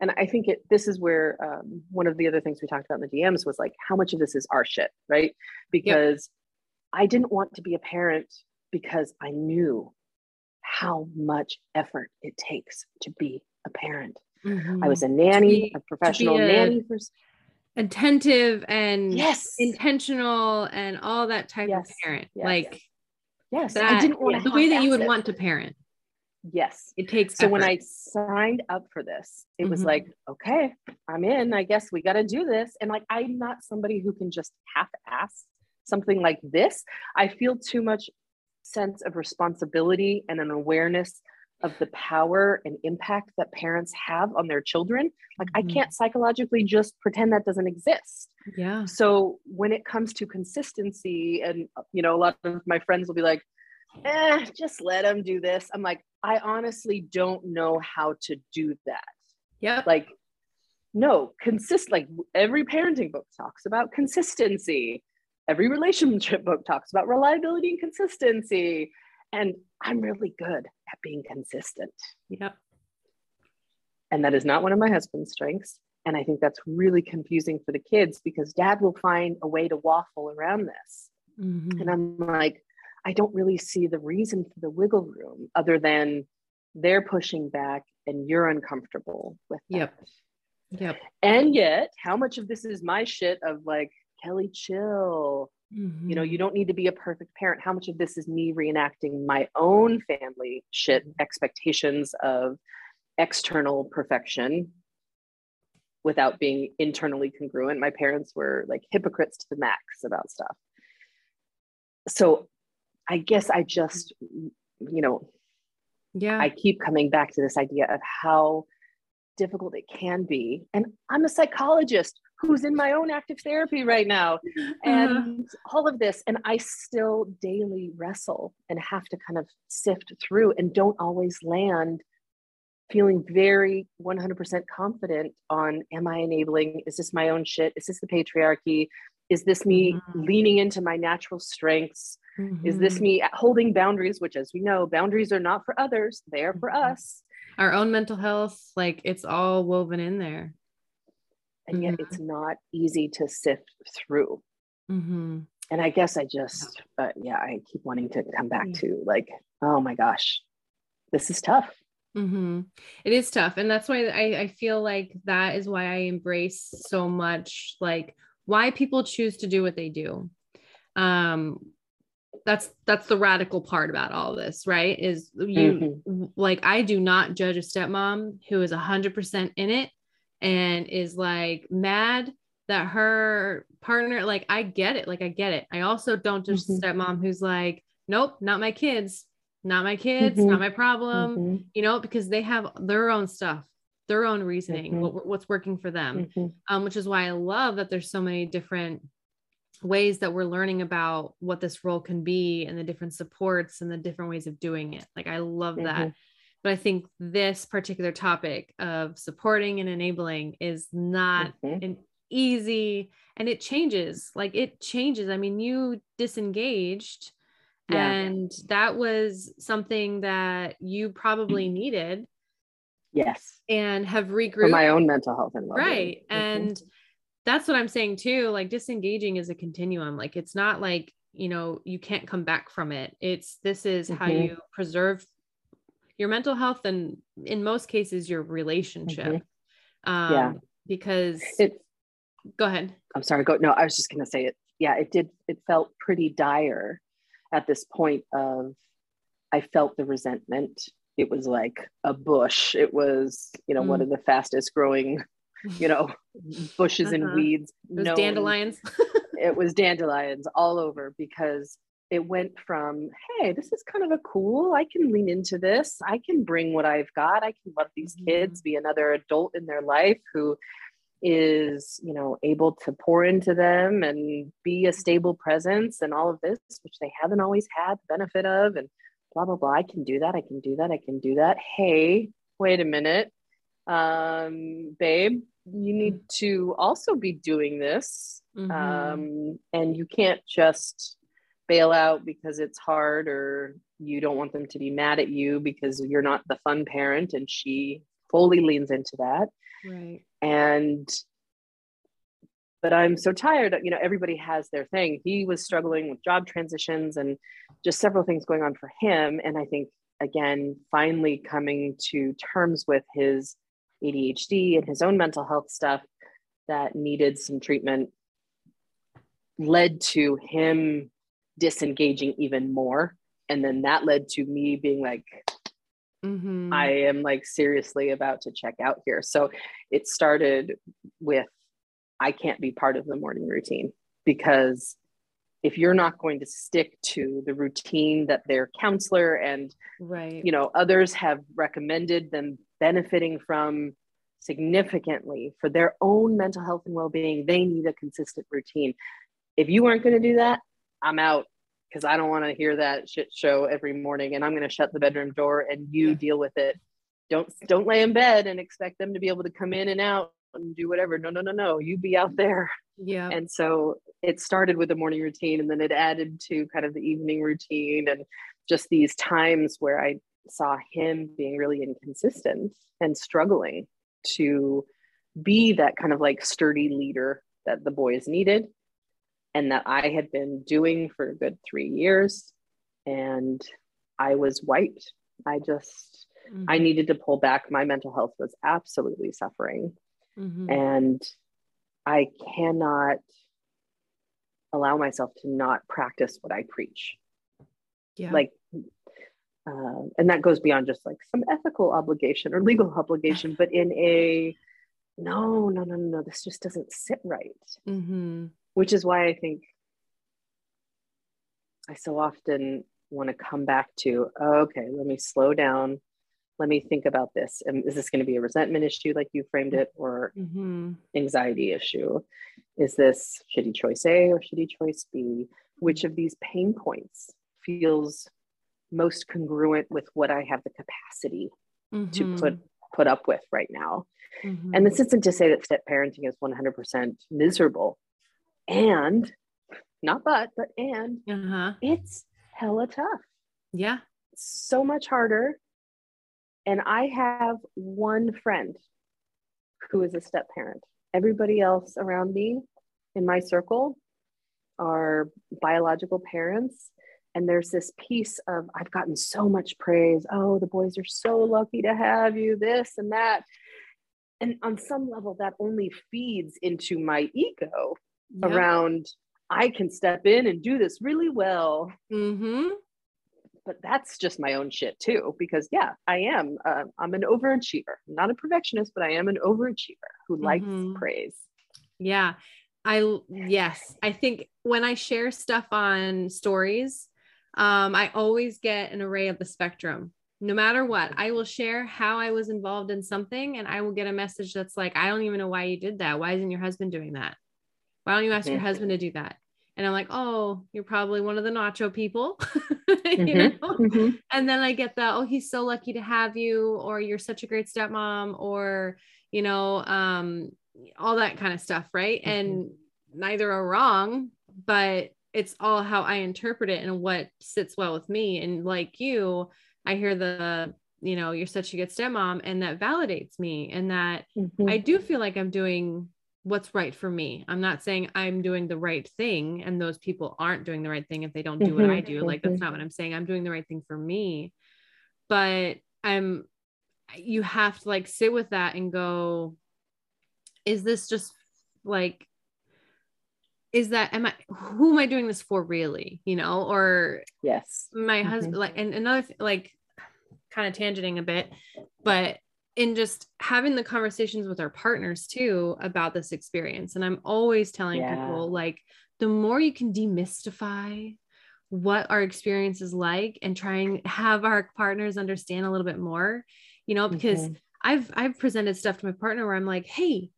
And I think it this is where um, one of the other things we talked about in the DMs was like how much of this is our shit, right? Because I didn't want to be a parent because I knew how much effort it takes to be a parent. I was a nanny, be- a professional a- nanny for attentive and yes, intentional and all that type Yes, of parent. yes, like yes. that, I didn't want the way that you would want to parent. Yes. It takes So when. I signed up for this, it was Mhm. like, okay, I'm in. I guess we got to do this. And like, I'm not somebody who can just half ass something like this. I feel too much sense of responsibility and an awareness of the power and impact that parents have on their children. Like, I Mhm. can't psychologically just pretend that doesn't exist. yeah. So when it comes to consistency, and you know, a lot of my friends will be like, eh, just let them do this. I'm like, I honestly don't know how to do that. Yeah. Like, no, consist like every parenting book talks about consistency. Every relationship book talks about reliability and consistency. And I'm really good at being consistent. Yep. And that is not one of my husband's strengths. And I think that's really confusing for the kids because dad will find a way to waffle around this. Mhm. And I'm like, I don't really see the reason for the wiggle room other than they're pushing back and you're uncomfortable with that. Yep. Yep. And yet, how much of this is my shit of like, Kelly, chill. Mm-hmm. You know, you don't need to be a perfect parent. How much of this is me reenacting my own family shit expectations of external perfection without being internally congruent? My parents were like hypocrites to the max about stuff. So I guess I just, you know, yeah. I keep coming back to this idea of how difficult it can be. And I'm a psychologist who's in my own active therapy right now and all of this. And I still daily wrestle and have to kind of sift through and don't always land feeling very 100% confident on am I enabling? Is this my own shit? Is this the patriarchy? Is this me Mhm. leaning into my natural strengths? Is this Mhm. me holding boundaries, which, as we know, boundaries are not for others, they are for Mhm. us. our own mental health? Like it's all woven in there. And yet Mhm. it's not easy to sift through. Mm-hmm. And I guess I just, uh, yeah, I keep wanting to come back Yeah. to like, oh my gosh, this is tough. Mm-hmm. It is tough. And that's why I, I feel like that is why I embrace so much like why people choose to do what they do. Um that's that's the radical part about all this, right? Is you like I do not judge a stepmom who is a hundred percent in it and is like mad that her partner, like I get it, like I get it. I also don't judge Mhm. a stepmom who's like, nope, not my kids, not my kids, Mhm. not my problem Mhm, you know, because they have their own stuff, their own reasoning, Mhm. what, what's working for them. mhm, Um, which is why I love that there's so many different ways that we're learning about what this role can be and the different supports and the different ways of doing it. Like I love that. But I think this particular topic of supporting and enabling is not mhm. an easy and it changes. Like it changes. I mean, you disengaged Yeah. and that was something that you probably needed Yes. And have regrouped for my own mental health and well-being. right. Mm-hmm. And that's what I'm saying too. Like disengaging is a continuum. Like it's not like, you know, you can't come back from it. It's this is mm-hmm. how you preserve your mental health and in most cases your relationship. Mm-hmm. Um yeah. because it go ahead. I'm sorry, go no, I was just gonna say it. Yeah, it did it felt pretty dire at this point of I felt the resentment. It was like a bush. It was, you know, mm. one of the fastest growing, you know, bushes uh-huh. and weeds. It was dandelions. it was dandelions all over because it went from, hey, this is kind of a cool, I can lean into this. I can bring what I've got. I can love these mm-hmm. kids, be another adult in their life who is you know able to pour into them and be a stable presence and all of this which they haven't always had the benefit of and blah blah blah i can do that i can do that i can do that hey wait a minute um babe you need to also be doing this mm-hmm. um and you can't just bail out because it's hard or you don't want them to be mad at you because you're not the fun parent and she fully leans into that. Right. And but i'm so tired of, you know everybody has their thing. He was struggling with job transitions and just several things going on for him. And i think again finally coming to terms with his adhd and his own mental health stuff that needed some treatment led to him disengaging even more and then that led to me being like Mm-hmm. I am like seriously about to check out here. So it started with I can't be part of the morning routine because if you're not going to stick to the routine that their counselor and right you know others have recommended them benefiting from significantly for their own mental health and well-being they need a consistent routine if you aren't going to do that i'm out because I don't want to hear that shit show every morning and I'm going to shut the bedroom door and you yeah. deal with it. Don't don't lay in bed and expect them to be able to come in and out and do whatever. No, no, no, no. You be out there. Yeah. And so it started with the morning routine and then it added to kind of the evening routine and just these times where I saw him being really inconsistent and struggling to be that kind of like sturdy leader that the boys needed and that I had been doing for a good three years. And I was wiped. I just, mm-hmm. I needed to pull back. My mental health was absolutely suffering. Mm-hmm. And I cannot allow myself to not practice what I preach. Yeah. Like, uh, and that goes beyond just like some ethical obligation or legal obligation, but in a no, no, no, no, no, this just doesn't sit right. Mm-hmm which is why I think I so often want to come back to okay, let me slow down. Let me think about this. And is this going to be a resentment issue, like you framed it, or mm-hmm. anxiety issue? Is this shitty choice A or shitty choice B? Which of these pain points feels most congruent with what I have the capacity mm-hmm. to put put up with right now? Mm-hmm. And this isn't to say that step parenting is 100% miserable and not but, but and uh-huh. it's hella tough. Yeah. So much harder. And I have one friend who is a step parent. Everybody else around me in my circle are biological parents. And there's this piece of, I've gotten so much praise. Oh, the boys are so lucky to have you, this and that. And on some level, that only feeds into my ego yep. around I can step in and do this really well. Mm-hmm. But that's just my own shit too, because yeah, I am. Uh, I'm an overachiever. I'm not a perfectionist, but I am an overachiever who mm-hmm. likes praise. Yeah, I yes, I think when I share stuff on stories, um, I always get an array of the spectrum. No matter what, I will share how I was involved in something, and I will get a message that's like, "I don't even know why you did that. Why isn't your husband doing that?" Why don't you ask your mm-hmm. husband to do that? And I'm like, oh, you're probably one of the nacho people, you mm-hmm. know? Mm-hmm. And then I get the, oh, he's so lucky to have you, or you're such a great stepmom, or, you know, um, all that kind of stuff. Right. Mm-hmm. And neither are wrong, but it's all how I interpret it and what sits well with me. And like you, I hear the, you know, you're such a good stepmom. And that validates me. And that Mhm. I do feel like I'm doing what's right for me. I'm not saying I'm doing the right thing and those people aren't doing the right thing if they don't do what I Mhm, do. Like that's not what I'm saying. I'm doing the right thing for me. But I'm you have to like sit with that and go is this just like is that am I who am I doing this for really, you know, or yes. my Mhm. husband like and another like kind of tangenting a bit but in just having the conversations with our partners too about this experience and i'm always telling Yeah. people like the more you can demystify what our experience is like and try and have our partners understand a little bit more you know because Mhm. i've i've presented stuff to my partner where i'm like hey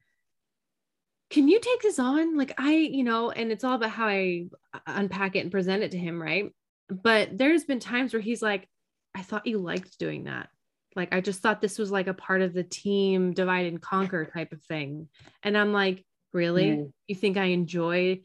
can you take this on like i you know and it's all about how i unpack it and present it to him right but there's been times where he's like i thought you liked doing that like i just thought this was like a part of the team divide and conquer type of thing and i'm like really Mm. you think i enjoy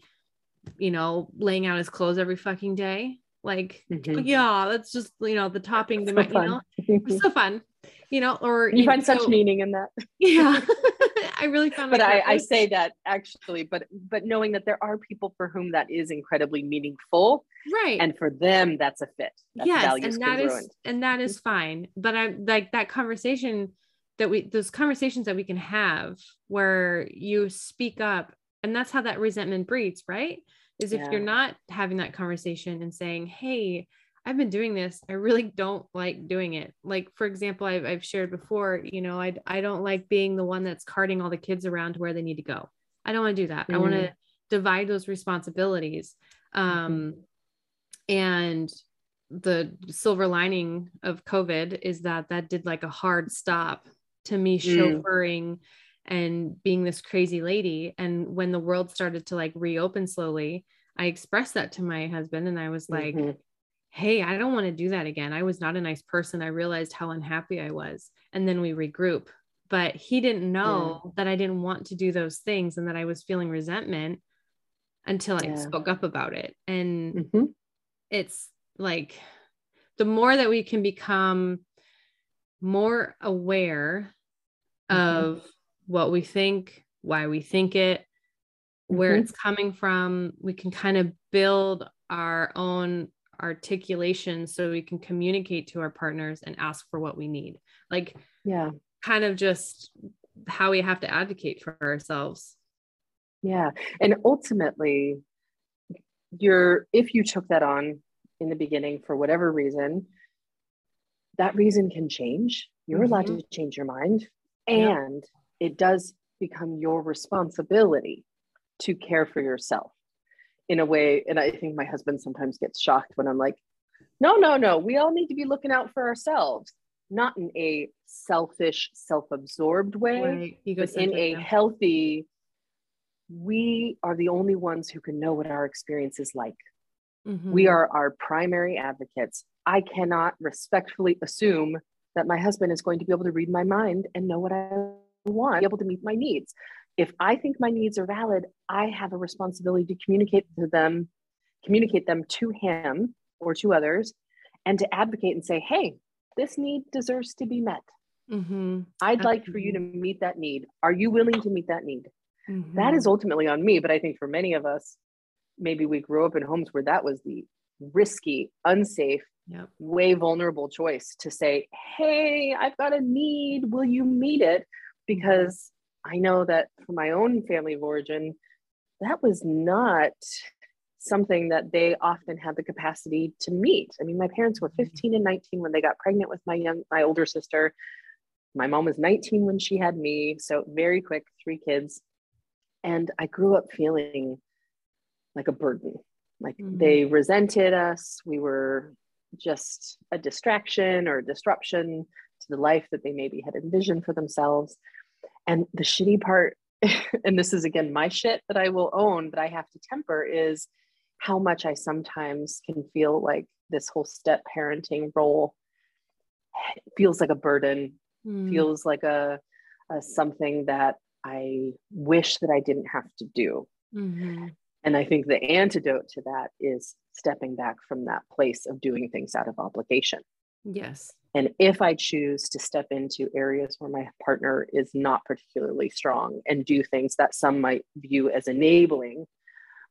you know laying out his clothes every fucking day like Mhm. yeah that's just you know the topping to So my you fun. know it's so fun you know or you find know, such meaning in that. yeah i really found but I, I say that actually, but but knowing that there are people for whom that is incredibly meaningful, right and for them that's a fit. That's yes and that is congruent. and that is fine but i'm like that conversation that we those conversations that we can have where you speak up and that's how that resentment breeds right is if Yeah. you're not having that conversation and saying hey i've been doing this i really don't like doing it like for example i've, I've shared before you know I, I don't like being the one that's carting all the kids around to where they need to go i don't want to do that i want to divide those responsibilities um and the silver lining of COVID is that that did like a hard stop to me Mm. chauffeuring and being this crazy lady. And when the world started to like reopen slowly, I expressed that to my husband and I was like, Mhm. Hey, I don't want to do that again. I was not a nice person. I realized how unhappy I was. And then we regroup. But he didn't know that I didn't want to do those things and that I was feeling resentment until I Yeah. spoke up about it. And Mhm. it's like the more that we can become more aware Mhm. of what we think, why we think it, where Mhm. it's coming from, we can kind of build our own articulation so we can communicate to our partners and ask for what we need. Like, Yeah. kind of just how we have to advocate for ourselves. Yeah. And ultimately, you're if you took that on in the beginning for whatever reason, that reason can change. You're allowed Mhm. to change your mind. And it does become your responsibility to care for yourself in a way. And I think my husband sometimes gets shocked when I'm like, no, no, no, we all need to be looking out for ourselves, not in a selfish, self absorbed way, Right. but in a yeah. healthy, we are the only ones who can know what our experience is like. We Mhm. are our primary advocates. I cannot respectfully assume that my husband is going to be able to read my mind and know what I want, be able to meet my needs. If I think my needs are valid, I have a responsibility to communicate to them, communicate them to him or to others, and to advocate and say, hey, this need deserves to be met. Mhm. I'd like for you to meet that need. Are you willing to meet that need? That is ultimately on me. But I think for many of us, maybe we grew up in homes where that was the risky, unsafe, Yep. way vulnerable choice to say, Hey, I've got a need. Will you meet it? Because I know that for my own family of origin, that was not something that they often had the capacity to meet. I mean, my parents were 15 and 19 when they got pregnant with my young, my older sister. My mom was 19 when she had me. So very quick, three kids. And I grew up feeling like a burden. Like Mhm. they resented us. We were just a distraction or a disruption to the life that they maybe had envisioned for themselves. And the shitty part, and this is again my shit that I will own, that I have to temper, is how much I sometimes can feel like this whole step parenting role feels like a burden, Mm. feels like a, a something that I wish that I didn't have to do. Mhm. And I think the antidote to that is stepping back from that place of doing things out of obligation. Yes. And if I choose to step into areas where my partner is not particularly strong and do things that some might view as enabling,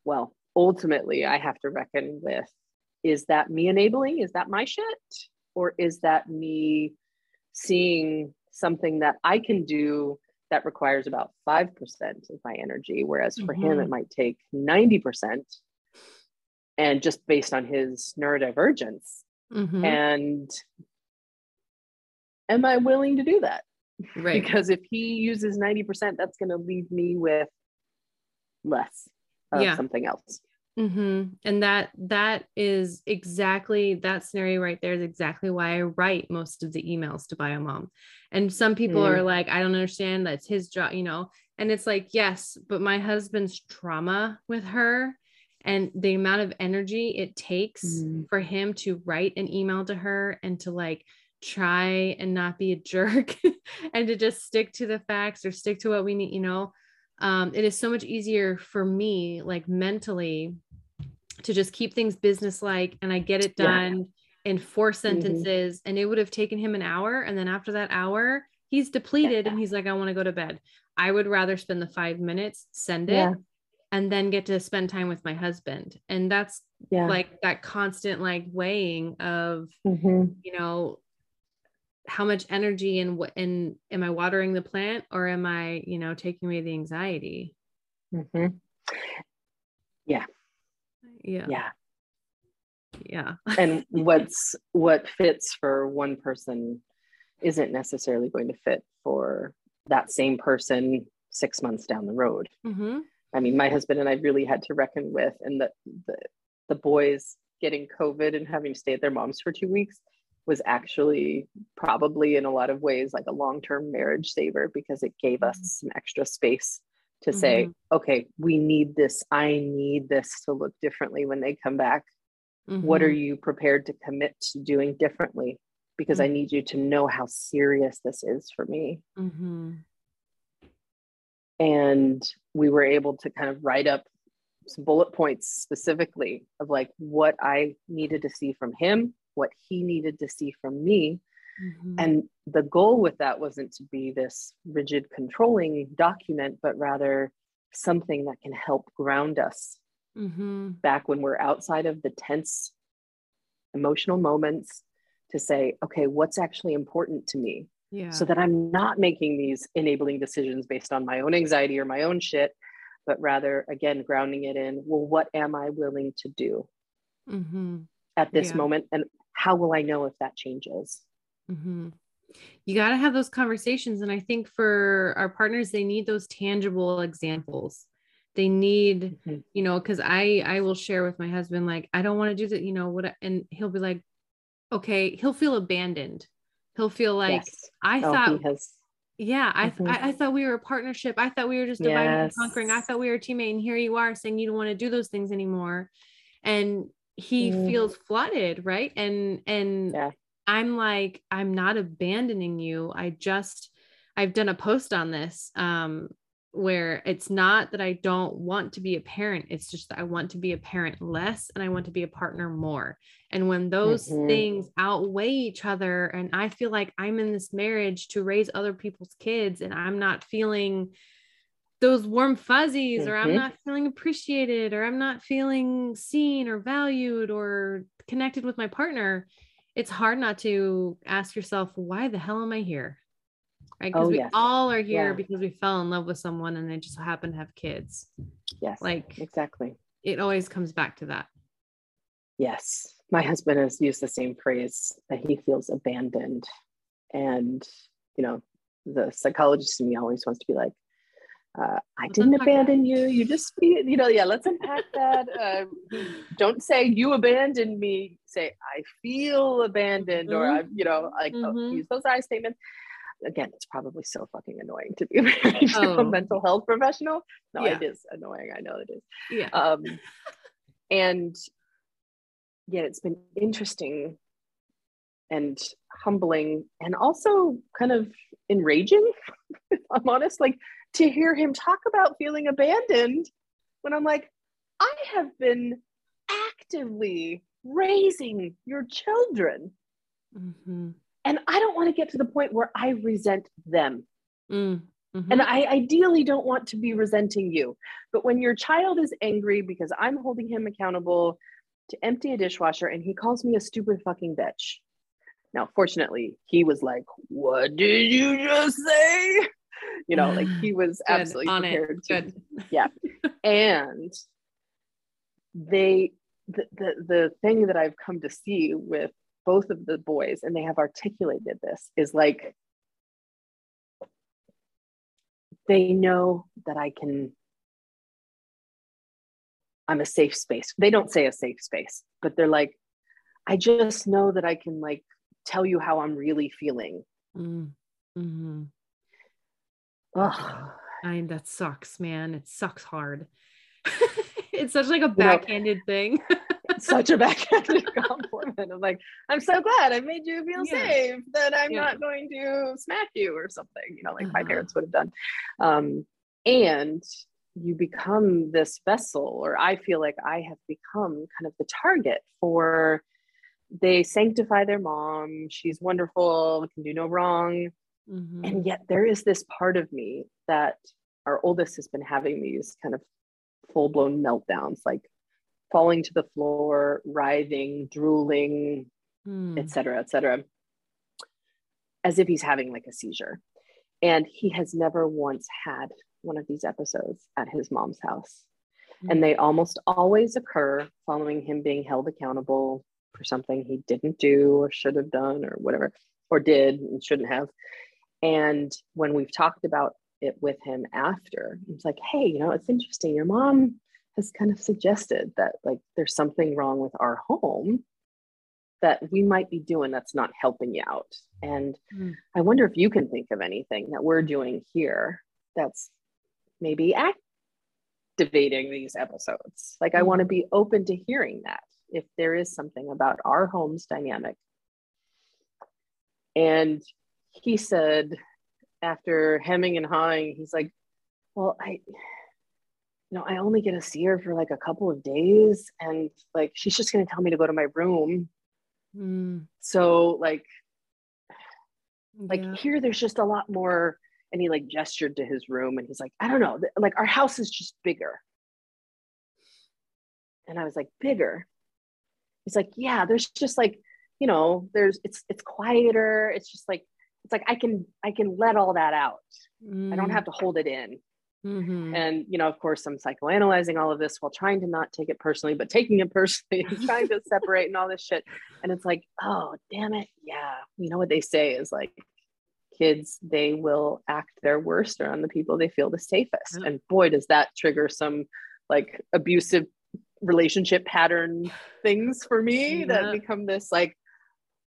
well, ultimately I have to reckon with is that me enabling? Is that my shit? Or is that me seeing something that I can do that requires about 5% of my energy? Whereas for mm-hmm. him, it might take 90%. And just based on his neurodivergence. Mm-hmm. And am I willing to do that? Right. because if he uses 90%, that's going to leave me with less of yeah. something else. Mm-hmm. And that that is exactly that scenario right there is exactly why I write most of the emails to bio mom. And some people mm. are like, I don't understand. That's his job, you know. And it's like, yes, but my husband's trauma with her and the amount of energy it takes mm. for him to write an email to her and to like try and not be a jerk and to just stick to the facts or stick to what we need, you know, um, it is so much easier for me, like mentally, to just keep things business-like and I get it done yeah. in four mm-hmm. sentences. Mm-hmm. And it would have taken him an hour. And then after that hour, he's depleted yeah. and he's like, I want to go to bed. I would rather spend the five minutes, send it, yeah. and then get to spend time with my husband. And that's like that constant like weighing of, mm-hmm. you know, how much energy and what and am i watering the plant or am i you know taking away the anxiety? Mm-hmm. yeah. Yeah. Yeah. Yeah. And what's what fits for one person isn't necessarily going to fit for that same person six months down the road. Mm-hmm. i mean my husband and i really had to reckon with and the, the the boys getting covid and having to stay at their moms for two weeks was actually probably in a lot of ways like a long-term marriage saver because it gave us mm-hmm. some extra space to mm-hmm. say okay we need this i need this to look differently when they come back mm-hmm. what are mm-hmm. you prepared to commit to doing differently because mm-hmm. i need you to know how serious this is for me mm-hmm. and we were able to kind of write up some bullet points specifically of like what i needed to see from him what he needed to see from me. Mm-hmm. And the goal with that wasn't to be this rigid controlling document, but rather something that can help ground us mm-hmm. back when we're outside of the tense emotional moments to say, okay, what's actually important to me? Yeah. So that I'm not making these enabling decisions based on my own anxiety or my own shit, but rather, again, grounding it in, well, what am I willing to do mm-hmm. at this yeah. moment? And how will I know if that changes? Mm-hmm. You got to have those conversations. And I think for our partners, they need those tangible examples. They need, mm-hmm. you know, because I I will share with my husband, like, I don't want to do that, you know, what and he'll be like, okay, he'll feel abandoned. He'll feel like yes. I oh, thought has yeah I, mm-hmm. I, I thought we were a partnership i thought we were just dividing yes. and conquering i thought we were a teammate and here you are saying you don't want to do those things anymore and he mm. feels flooded right and and yeah. i'm like i'm not abandoning you i just i've done a post on this um where it's not that i don't want to be a parent it's just that i want to be a parent less and i want to be a partner more and when those mm-hmm. things outweigh each other and i feel like i'm in this marriage to raise other people's kids and i'm not feeling those warm fuzzies mm-hmm. or i'm mm-hmm. not feeling appreciated or i'm not feeling seen or valued or connected with my partner it's hard not to ask yourself why the hell am i here right because oh, we yes. all are here yeah. because we fell in love with someone and they just happen to have kids yes like exactly it always comes back to that yes my husband has used the same phrase that he feels abandoned and you know the psychologist in me always wants to be like uh, I let's didn't abandon that. you. You just, you know, yeah, let's unpack that. Uh, don't say you abandoned me. Say, I feel abandoned, mm-hmm. or I, you know, like oh, mm-hmm. use those I statements. Again, it's probably so fucking annoying to be married oh. to a mental health professional. No, yeah. it is annoying. I know it is. Yeah. Um, and yet it's been interesting and humbling and also kind of enraging if i'm honest like to hear him talk about feeling abandoned when I'm like, I have been actively raising your children. Mm-hmm. and I don't want to get to the point where I resent them. Mm, mhm. And I ideally don't want to be resenting you. But when your child is angry because I'm holding him accountable to empty a dishwasher and he calls me a stupid fucking bitch. Now, fortunately, he was like, What did you just say? You know, like he was Good, absolutely on it. prepared to Good. yeah and they the, the the thing that i've come to see with both of the boys and they have articulated this is like they know that i can i'm a safe space they don't say a safe space but they're like i just know that i can like tell you how i'm really feeling Mm, mhm. Ugh. I that sucks, man. It sucks hard. it's such like a backhanded thing. such a backhanded compliment. I'm like, I'm so glad I made you feel Yeah. safe that I'm Yeah. not going to smack you or something, you know, like my Uh-huh. parents would have done. Um, and you become this vessel, or I feel like I have become kind of the target for they sanctify their mom. She's wonderful, can do no wrong. Mhm. And yet there is this part of me that our oldest has been having these kind of full blown meltdowns, like falling to the floor, writhing, drooling, Mm. et cetera, et cetera, as if he's having like a seizure. And he has never once had one of these episodes at his mom's house. Mm. And they almost always occur following him being held accountable for something he didn't do or should have done or whatever, or did and shouldn't have. And when we've talked about it with him after, it's like, hey, you know, it's interesting. Your mom has kind of suggested that like there's something wrong with our home that we might be doing that's not helping you out. And Mm. I wonder if you can think of anything that we're doing here that's maybe activating these episodes. Like, I Mm. want to be open to hearing that if there is something about our home's dynamic. And he said, after hemming and hawing, he's like, Well, I, you know, I only get to see her for like a couple of days. And like, she's just going to tell me to go to my room. Mm. So, like, like Yeah. here there's just a lot more and he like gestured to his room and he's like i don't know like our house is just bigger and i was like bigger he's like yeah there's just like you know there's it's it's quieter it's just like it's like i can i can let all that out. I don't Mm. have to hold it in. Mhm. and you know of course i'm psychoanalyzing all of this while trying to not take it personally but taking it personally and trying to separate and all this shit. And it's like oh damn it. Yeah. You know what they say is like kids they will act their worst around the people they feel the safest. And boy does that trigger some like abusive relationship pattern things for me that become this like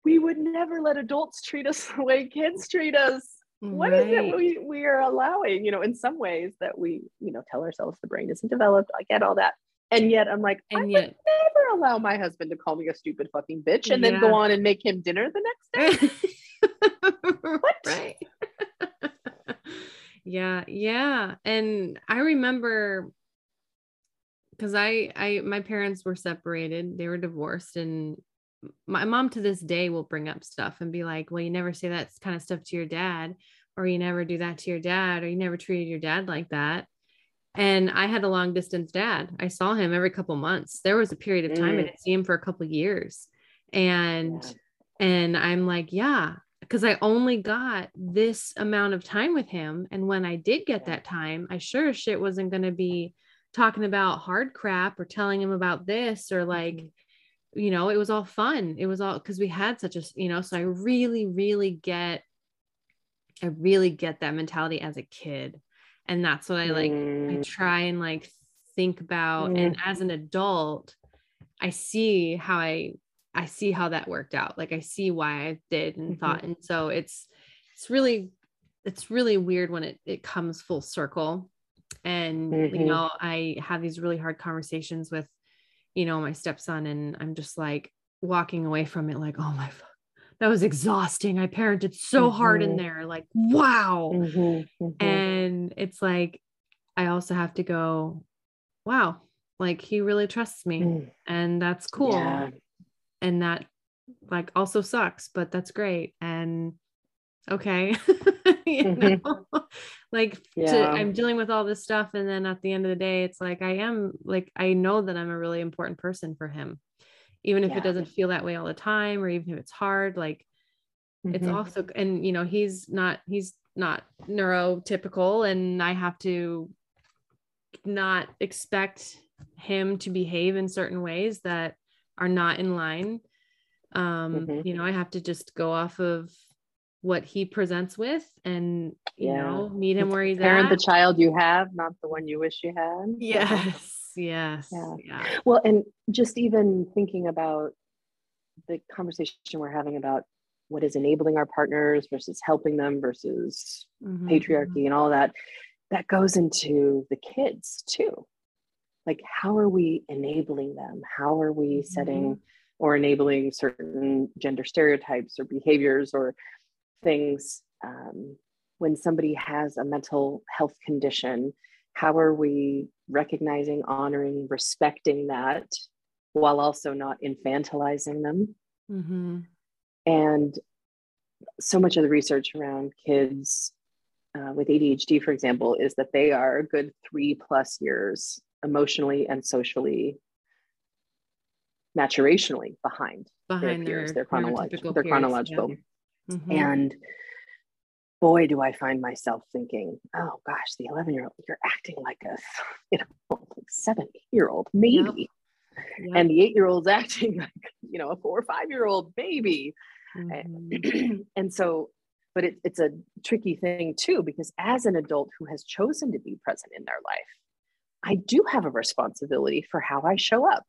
we would never let adults treat us the way kids treat us what is it we, we are allowing you know in some ways that we you know tell ourselves the brain isn't developed i get all that and yet i'm like i And would yet, never allow my husband to call me a stupid fucking bitch and then go on and make him dinner the next day what? right. yeah, yeah. And I remember because I, I, my parents were separated, they were divorced, and my mom to this day will bring up stuff and be like, Well, you never say that kind of stuff to your dad, or you never do that to your dad, or you never treated your dad like that. And I had a long distance dad. I saw him every couple months. There was a period of time I Mm. didn't see him for a couple years. And Yeah. and I'm like, yeah, because I only got this amount of time with him. And when I did get that time, I sure as shit wasn't going to be talking about hard crap or telling him about this or like, Mhm. You know, it was all fun. It was all because we had such a, you know, so I really, really get, I really get that mentality as a kid. And that's what I like, I Mm, try and like think about. And as an adult, I see how I I see how that worked out. Like I see why I did and Mhm. thought. And so it's it's really it's really weird when it it comes full circle. And you Mhm. know, I have these really hard conversations with, you know, my stepson, and I'm just like walking away from it, like, oh my fuck, that was exhausting. I parented so hard in Mhm. there. Like, wow mhm, mhm. and it's like i also have to go wow like he really trusts me Mm, and that's cool yeah. and that like also sucks, but that's great. And okay. you Mhm. know? like to, I'm dealing with all this stuff. And then at the end of the day, it's like I am like I know that I'm a really important person for him. Even if Yeah. it doesn't feel that way all the time, or even if it's hard, like it's Mhm. also and you know he's not he's not neurotypical and i have to not expect him to behave in certain ways that are not in line um Mhm. you know i have to just go off of what he presents with and you Yeah. know meet him where he's at parent at the child you have, not the one you wish you had. yes yes Yeah. yeah Well, and just even thinking about the conversation we're having about what is enabling our partners versus helping them versus Mhm. patriarchy and all that, that goes into the kids too. Like, how are we enabling them? How are we setting or enabling certain gender stereotypes or behaviors or things? Um, when somebody has a mental health condition, how are we recognizing, honoring, respecting that while also not infantilizing them? Mhm. And so much of the research around kids uh, with ADHD, for example, is that they are a good three plus years emotionally and socially, maturationally behind. behind their, peers, their chronological- their peers, chronological. yeah. Mhm. And boy, do I find myself thinking, oh gosh, the 11 year old, you're acting like a you know, like seven year old, maybe. And the eight year old's acting like, you know, a four or five year old baby. Mhm. and so, but it, it's a tricky thing too, because as an adult who has chosen to be present in their life, I do have a responsibility for how I show up.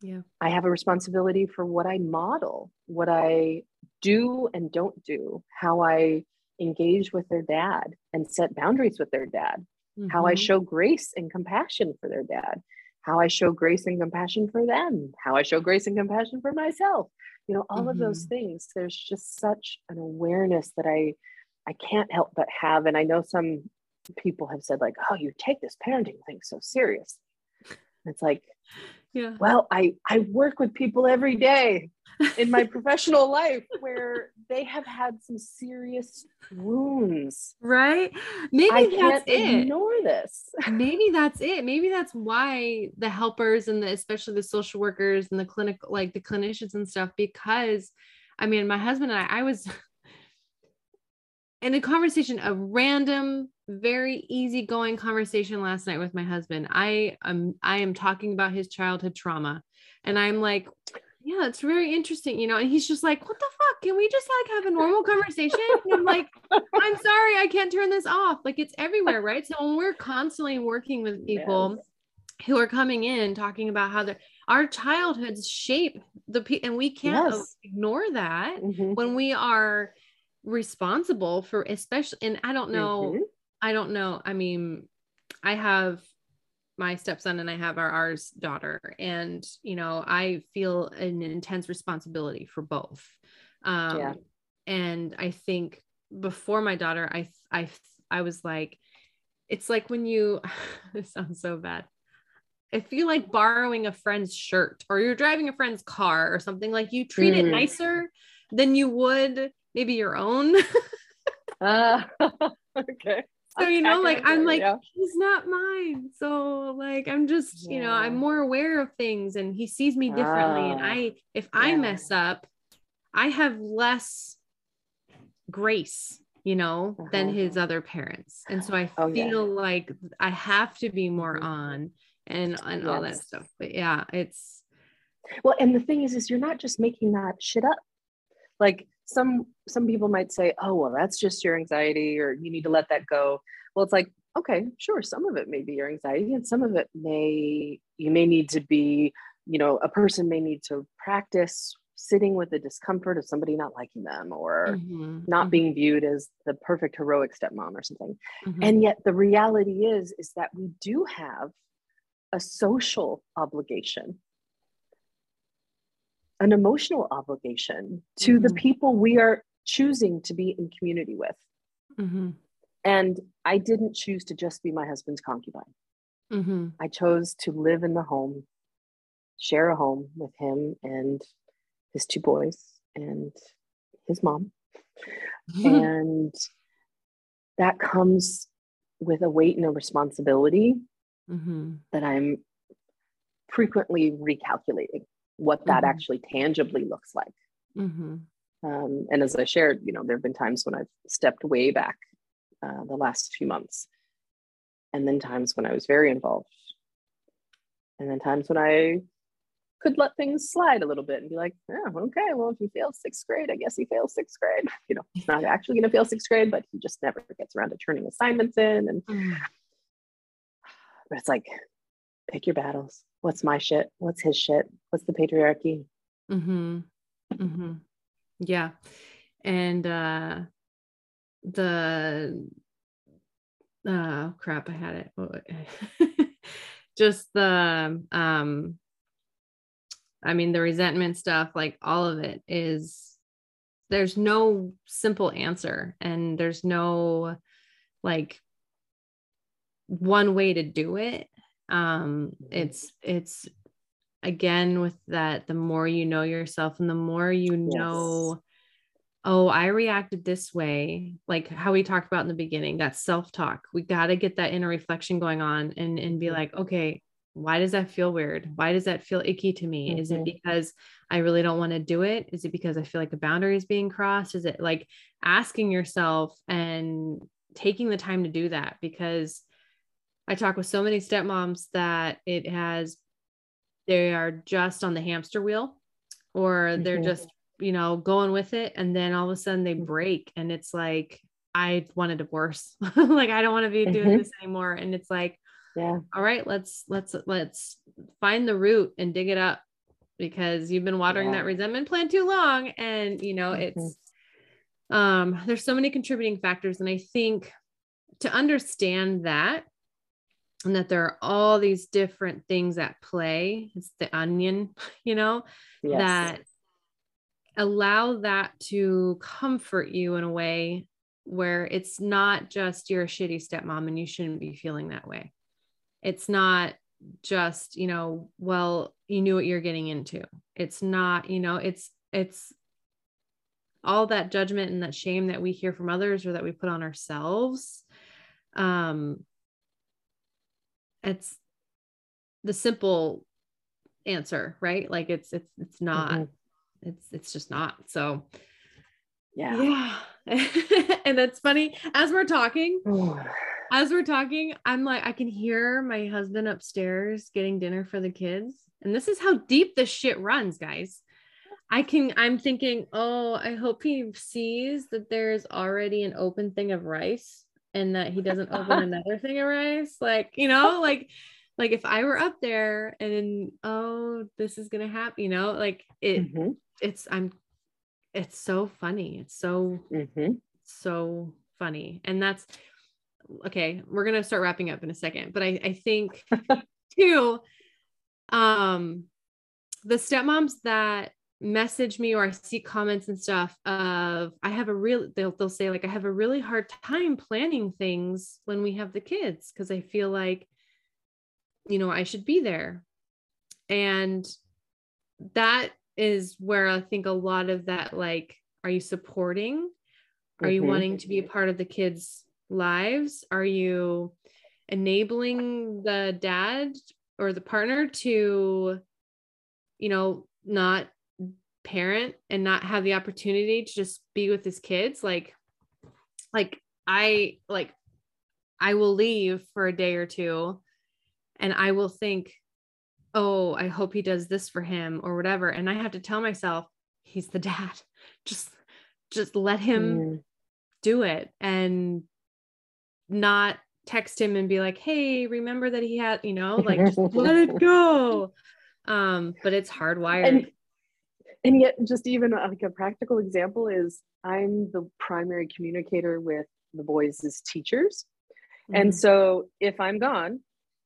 Yeah. I have a responsibility for what I model, what I do and don't do, how I engage with their dad and set boundaries with their dad, how I Mhm. show grace and compassion for their dad, how I show grace and compassion for them, how I show grace and compassion for myself. You know, all of those things. There's just such an awareness that I I can't help but have. And I know some people have said, like, oh, you take this parenting thing so serious. It's like, yeah. well, I I work with people every day in my professional life where they have had some serious wounds. Right? Maybe I that's it. ignore this. Maybe that's it. Maybe that's why the helpers and the especially the social workers and the clinic like the clinicians and stuff because I mean my husband and I I was in a conversation a random very easygoing conversation last night with my husband. I am I am talking about his childhood trauma and I'm like yeah, it's very interesting, you know. And he's just like, "What the fuck? Can we just like have a normal conversation?" And I'm like, "I'm sorry, I can't turn this off. Like it's everywhere, right?" So when we're constantly working with people who are coming in talking about how their our childhoods shape the pe- and we can't Yes. ignore that Mhm. when we are responsible for especially and I don't know Mhm. I don't know. I mean, I have my stepson and I have our ours daughter, and you know, I feel an intense responsibility for both. Um, Yeah. And I think before my daughter, I I I was like, it's like when you. this sounds so bad. I feel like borrowing a friend's shirt, or you're driving a friend's car, or something like you treat it Mm. nicer than you would maybe your own. Ah, okay. So you know like i'm like Yeah. he's not mine so like i'm just you know i'm more aware of things and he sees me differently and Ah, i if i mess up i have less grace you know than Uh-huh. his other parents and so i Oh, yeah. feel like i have to be more Mhm. on and and all that stuff but yeah it's Well, and the thing is, is you're not just making that shit up. Like some some people might say, "Oh, well, that's just your anxiety, or you need to let that go." Well, it's like, okay, sure, some of it may be your anxiety, and some of it may you may need to be, you know, a person may need to practice sitting with the discomfort of somebody not liking them or Mhm, not being viewed as the perfect heroic stepmom or something. mhm. And yet the reality is is that we do have a social obligation an emotional obligation to the Mhm. people we are choosing to be in community with. Mhm, And I didn't choose to just be my husband's concubine. mhm, I chose to live in the home, share a home with him and his two boys and his mom. and that comes with a weight and a responsibility mm-hmm. that I'm frequently recalculating what that mm-hmm. actually tangibly looks like. Mm-hmm. Um, and as I shared, you know, there have been times when I've stepped way back uh, the last few months, and then times when I was very involved, and then times when I could let things slide a little bit and be like, oh, okay, well, if he failed sixth grade, I guess he fails sixth grade. You know, he's not actually going to fail sixth grade, but he just never gets around to turning assignments in. And mm. but it's like, pick your battles. What's my shit? What's his shit? What's the patriarchy? Mm-hmm. Mm-hmm. Yeah. And uh the uh crap, I had it. Just the um I mean the resentment stuff, like all of it is there's no simple answer and there's no like one way to do it um mm-hmm. it's it's again with that the more you know yourself and the more you yes. know oh i reacted this way like how we talked about in the beginning that self-talk we got to get that inner reflection going on and and be mm-hmm. like okay why does that feel weird why does that feel icky to me mm-hmm. is it mm-hmm. because i really don't want to do it is it because i feel like a boundary is being crossed is it like asking yourself and taking the time to do that because i talk with so many stepmoms that it has they are just on the hamster wheel or they're mm-hmm. just you know going with it and then all of a sudden they mm-hmm. break and it's like i want a divorce like i don't want to be doing mm-hmm. this anymore and it's like yeah all right let's let's let's find the root and dig it up because you've been watering yeah. that resentment plant too long and you know mm-hmm. it's um there's so many contributing factors and i think to understand that and that there are all these different things at play. It's the onion you know yes. that allow that to comfort you in a way where it's not just you're a shitty stepmom and you shouldn't be feeling that way. It's not just you know well you knew what you're getting into. It's not you know it's it's all that judgment and that shame that we hear from others or that we put on ourselves um it's the simple answer right? Like it's it's it's not mm-hmm. it's it's just not. So yeah. yeah. And that's funny as we're talking as we're talking i'm like i can hear my husband upstairs getting dinner for the kids. And this is how deep this shit runs guys. I can i'm thinking oh i hope he sees that there's already an open thing of rice and that he doesn't open another thing of rice like you know like like if i were up there and then, oh this is gonna happen you know like it mm-hmm. it's i'm it's so funny it's so mm-hmm. so funny and that's okay we're gonna start wrapping up in a second but i i think too um the stepmoms that message me or I see comments and stuff of I have a real they'll they'll say like I have a really hard time planning things when we have the kids because I feel like you know I should be there. And that is where I think a lot of that like are you supporting? Are mm-hmm. you wanting to be a part of the kids' lives? Are you enabling the dad or the partner to you know not parent and not have the opportunity to just be with his kids like like i like i will leave for a day or two and i will think oh i hope he does this for him or whatever. And i have to tell myself he's the dad. Just just let him mm. do it and not text him and be like hey remember that he had you know like just let it go. Um but it's hardwired. And, and yet just even like a practical example is i'm the primary communicator with the boys teachers mm-hmm. and so if i'm gone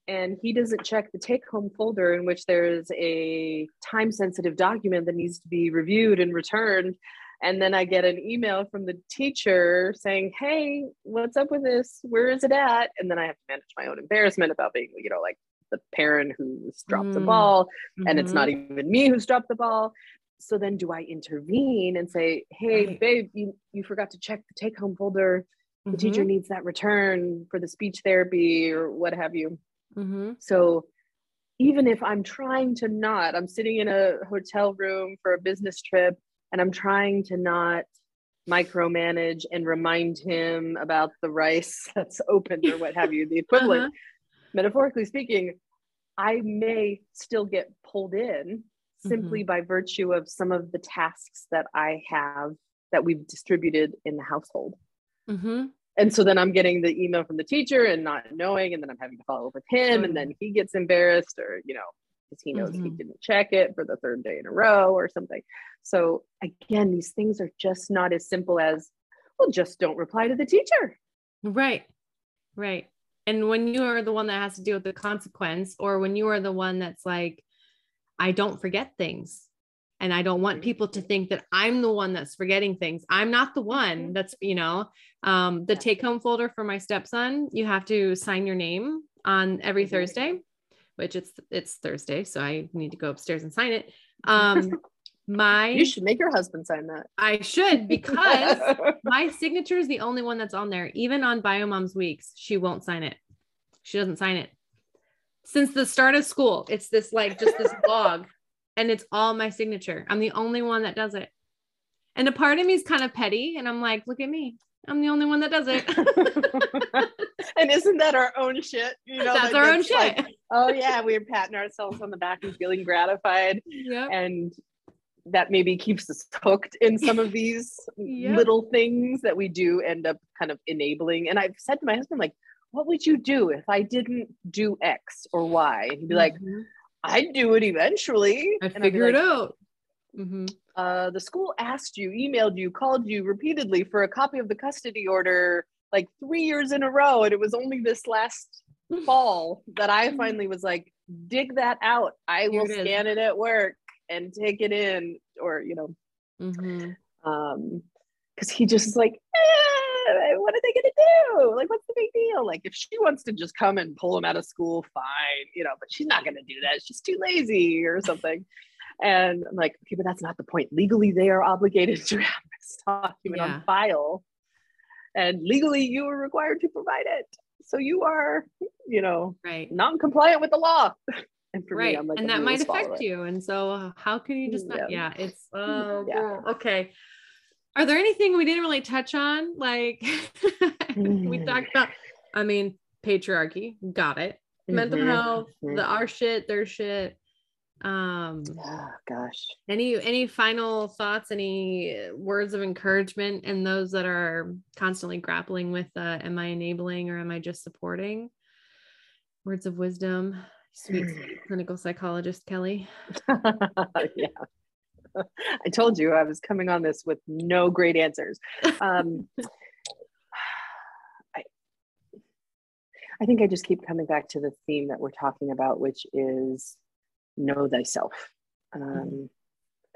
and he doesn't check the take home folder in which there is a time sensitive document that needs to be reviewed and returned and then i get an email from the teacher saying hey what's up with this where is it at and then i have to manage my own embarrassment about being you know like the parent who's dropped mm-hmm. the ball and mm-hmm. it's not even me who's dropped the ball so then do I intervene and say, hey, Right. babe, you, you forgot to check the take home folder. The teacher Mhm, needs that return for the speech therapy or what have you. mhm, So even if I'm trying to not, I'm sitting in a hotel room for a business trip and I'm trying to not micromanage and remind him about the rice that's open or what have you, the equivalent, Uh-huh. metaphorically speaking, I may still get pulled in simply by virtue of some of the tasks that I have that we've distributed in the household. mhm. And so then I'm getting the email from the teacher and not knowing, and then I'm having to follow up with him, and then he gets embarrassed, or you know, because he knows he Mhm. didn't check it for the third day in a row or something. So again, these things are just not as simple as, well, just don't reply to the teacher. Right. Right. And when you are the one that has to deal with the consequence, or when you are the one that's like, I don't forget things. And I don't want Mhm. people to think that I'm the one that's forgetting things. I'm not the one Mhm. that's, you know, um, the take home folder for my stepson, you have to sign your name on every Mhm. Thursday, which it's it's Thursday. So I need to go upstairs and sign it. Um, my You should make your husband sign that. I should because my signature is the only one that's on there. Even on Biomom's weeks, she won't sign it. She doesn't sign it. Since the start of school, it's this like just this log, and it's all my signature. I'm the only one that does it. And a part of me is kind of petty, and I'm like, look at me. I'm the only one that does it. and isn't that our own shit? You know, That's like, our own shit. like, oh yeah, we're patting ourselves on the back and feeling gratified. yep. and that maybe keeps us hooked in some of these Yep. little things that we do end up kind of enabling. And I've said to my husband, like, what would you do if I didn't do X or Y? And he'd be like, Mhm. I'd do it eventually. I And I'd be figure it like, out. Mhm. Uh, the school asked you, emailed you, called you repeatedly for a copy of the custody order like three years in a row. And it was only this last fall that I finally was like, dig that out. I Here will it scan it at work and take it in, or, you know, Mhm. um because he just is like eh, what are they gonna do? Like what's the big deal? Like if she wants to just come and pull him out of school fine you know but she's not gonna do that. She's too lazy or something. And i'm like okay but that's not the point. Legally they are obligated to have this document Yeah. on file. And legally you are required to provide it. So you are you know Right. non-compliant with the law. And for right. Me i'm like and that might affect it. you. And so uh, how can you just not Yeah. yeah it's oh Yeah. okay are there anything we didn't really touch on? Like we Mm. talked about i mean patriarchy got it. Mental Mhm, health mhm. the our shit their shit. Um oh gosh. any any final thoughts any words of encouragement and those that are constantly grappling with uh, am i enabling or am i just supporting? Words of wisdom. Sweet, sweet clinical psychologist kelly. Yeah. I told you I was coming on this with no great answers. Um, I, I think I just keep coming back to the theme that we're talking about, which is know thyself. Um,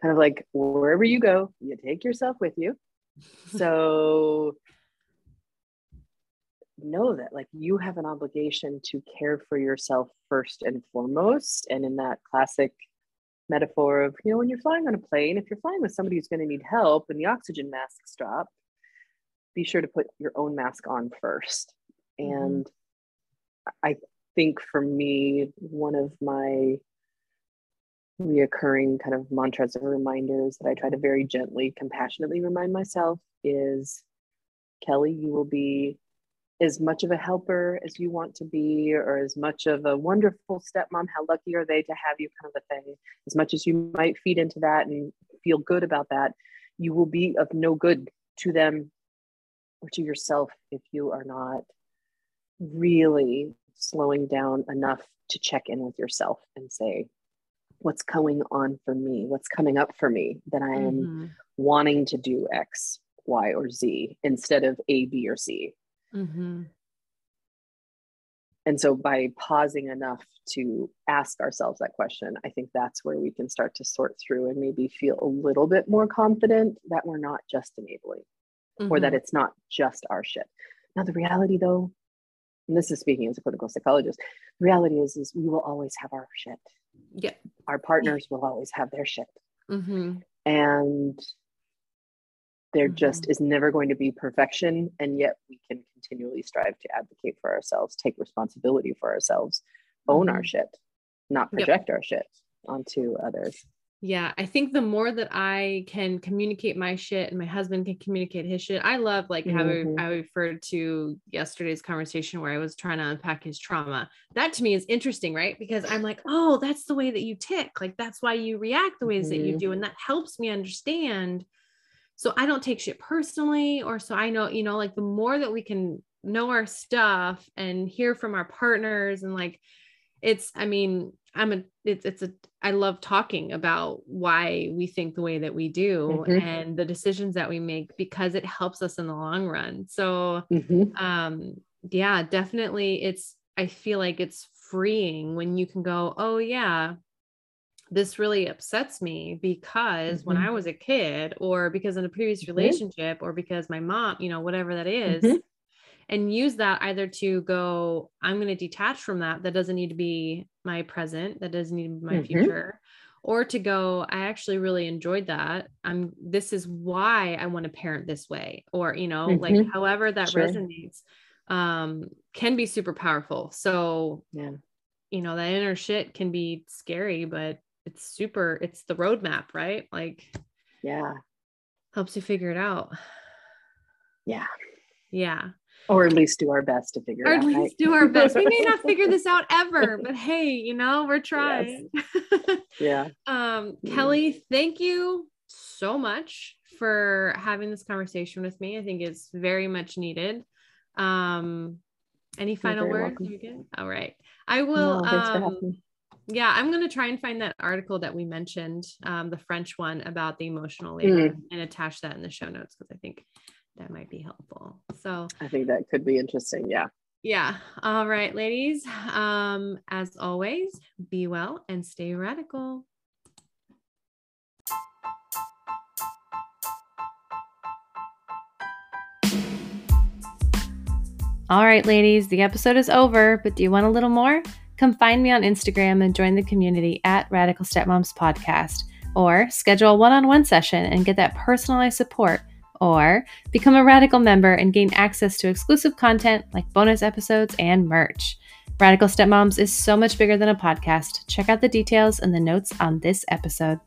Kind of like wherever you go, you take yourself with you. So know that like you have an obligation to care for yourself first and foremost. And in that classic metaphor of, you know, when you're flying on a plane, if you're flying with somebody who's going to need help and the oxygen masks drop, be sure to put your own mask on 1st Mhm. And I think for me, one of my reoccurring kind of mantras or reminders that I try to very gently, compassionately remind myself is Kelly, you will be as much of a helper as you want to be, or as much of a wonderful stepmom. How lucky are they to have you, kind of a thing. As much as you might feed into that and feel good about that, you will be of no good to them or to yourself if you are not really slowing down enough to check in with yourself and say, what's going on for me? What's coming up for me that I am Mhm. wanting to do X, Y, or Z instead of A, B, or C? Mhm. And so by pausing enough to ask ourselves that question, I think that's where we can start to sort through and maybe feel a little bit more confident that we're not just enabling or that Mhm. it's not just our shit. Now the reality though, and this is speaking as a clinical psychologist, the reality is is we will always have our shit. yeah Our partners will always have their shit. Mhm. And there Mhm. just is never going to be perfection. And yet we can continually strive to advocate for ourselves, take responsibility for ourselves, own our Mhm. shit, not Yep. project our shit onto others. Yeah, I think the more that I can communicate my shit and my husband can communicate his shit, I love like how Mhm. I referred to yesterday's conversation where I was trying to unpack his trauma. That to me is interesting, right? Because I'm like, oh, that's the way that you tick. Like that's why you react the ways that you Mhm. do. And that helps me understand. So I don't take shit personally, or so I know, you know, like the more that we can know our stuff and hear from our partners and like it's i mean i'm a it's it's a i love talking about why we think the way that we do Mhm. and the decisions that we make because it helps us in the long run so Mhm. um yeah definitely it's i feel like it's freeing when you can go oh yeah this really upsets me because when Mhm. i was a kid or because in a previous Mhm. relationship or because my mom you know whatever that is Mhm. and use that either to go i'm going to detach from that that doesn't need to be my present that doesn't need to be my Mhm. future or to go i actually really enjoyed that i'm this is why i want to parent this way or you know like Mhm. however that Sure. resonates um can be super powerful so Yeah. you know that inner shit can be scary but it's super it's the roadmap right like Yeah. helps you figure it out Yeah. yeah Or at least do our best to figure or it at out. least right? do our best. We may not figure this out ever, but hey, you know, we're trying. Yeah. um, Mm. Kelly, thank you so much for having this conversation with me. I think it's very much needed. Um, any final words? You? All right. I will No, um. Yeah, I'm gonna try and find that article that we mentioned, um, the French one about the emotional labor Mm. and attach that in the show notes because I think that might be helpful. So I think that could be interesting. Yeah. yeah. All right, ladies. Um, as always, be well and stay radical. All right, ladies, the episode is over, but do you want a little more? Come find me on Instagram and join the community at Radical Stepmoms Podcast, or schedule a one on one session and get that personalized support, or become a Radical member and gain access to exclusive content like bonus episodes and merch. Radical Stepmoms is so much bigger than a podcast. Check out the details in the notes on this episode.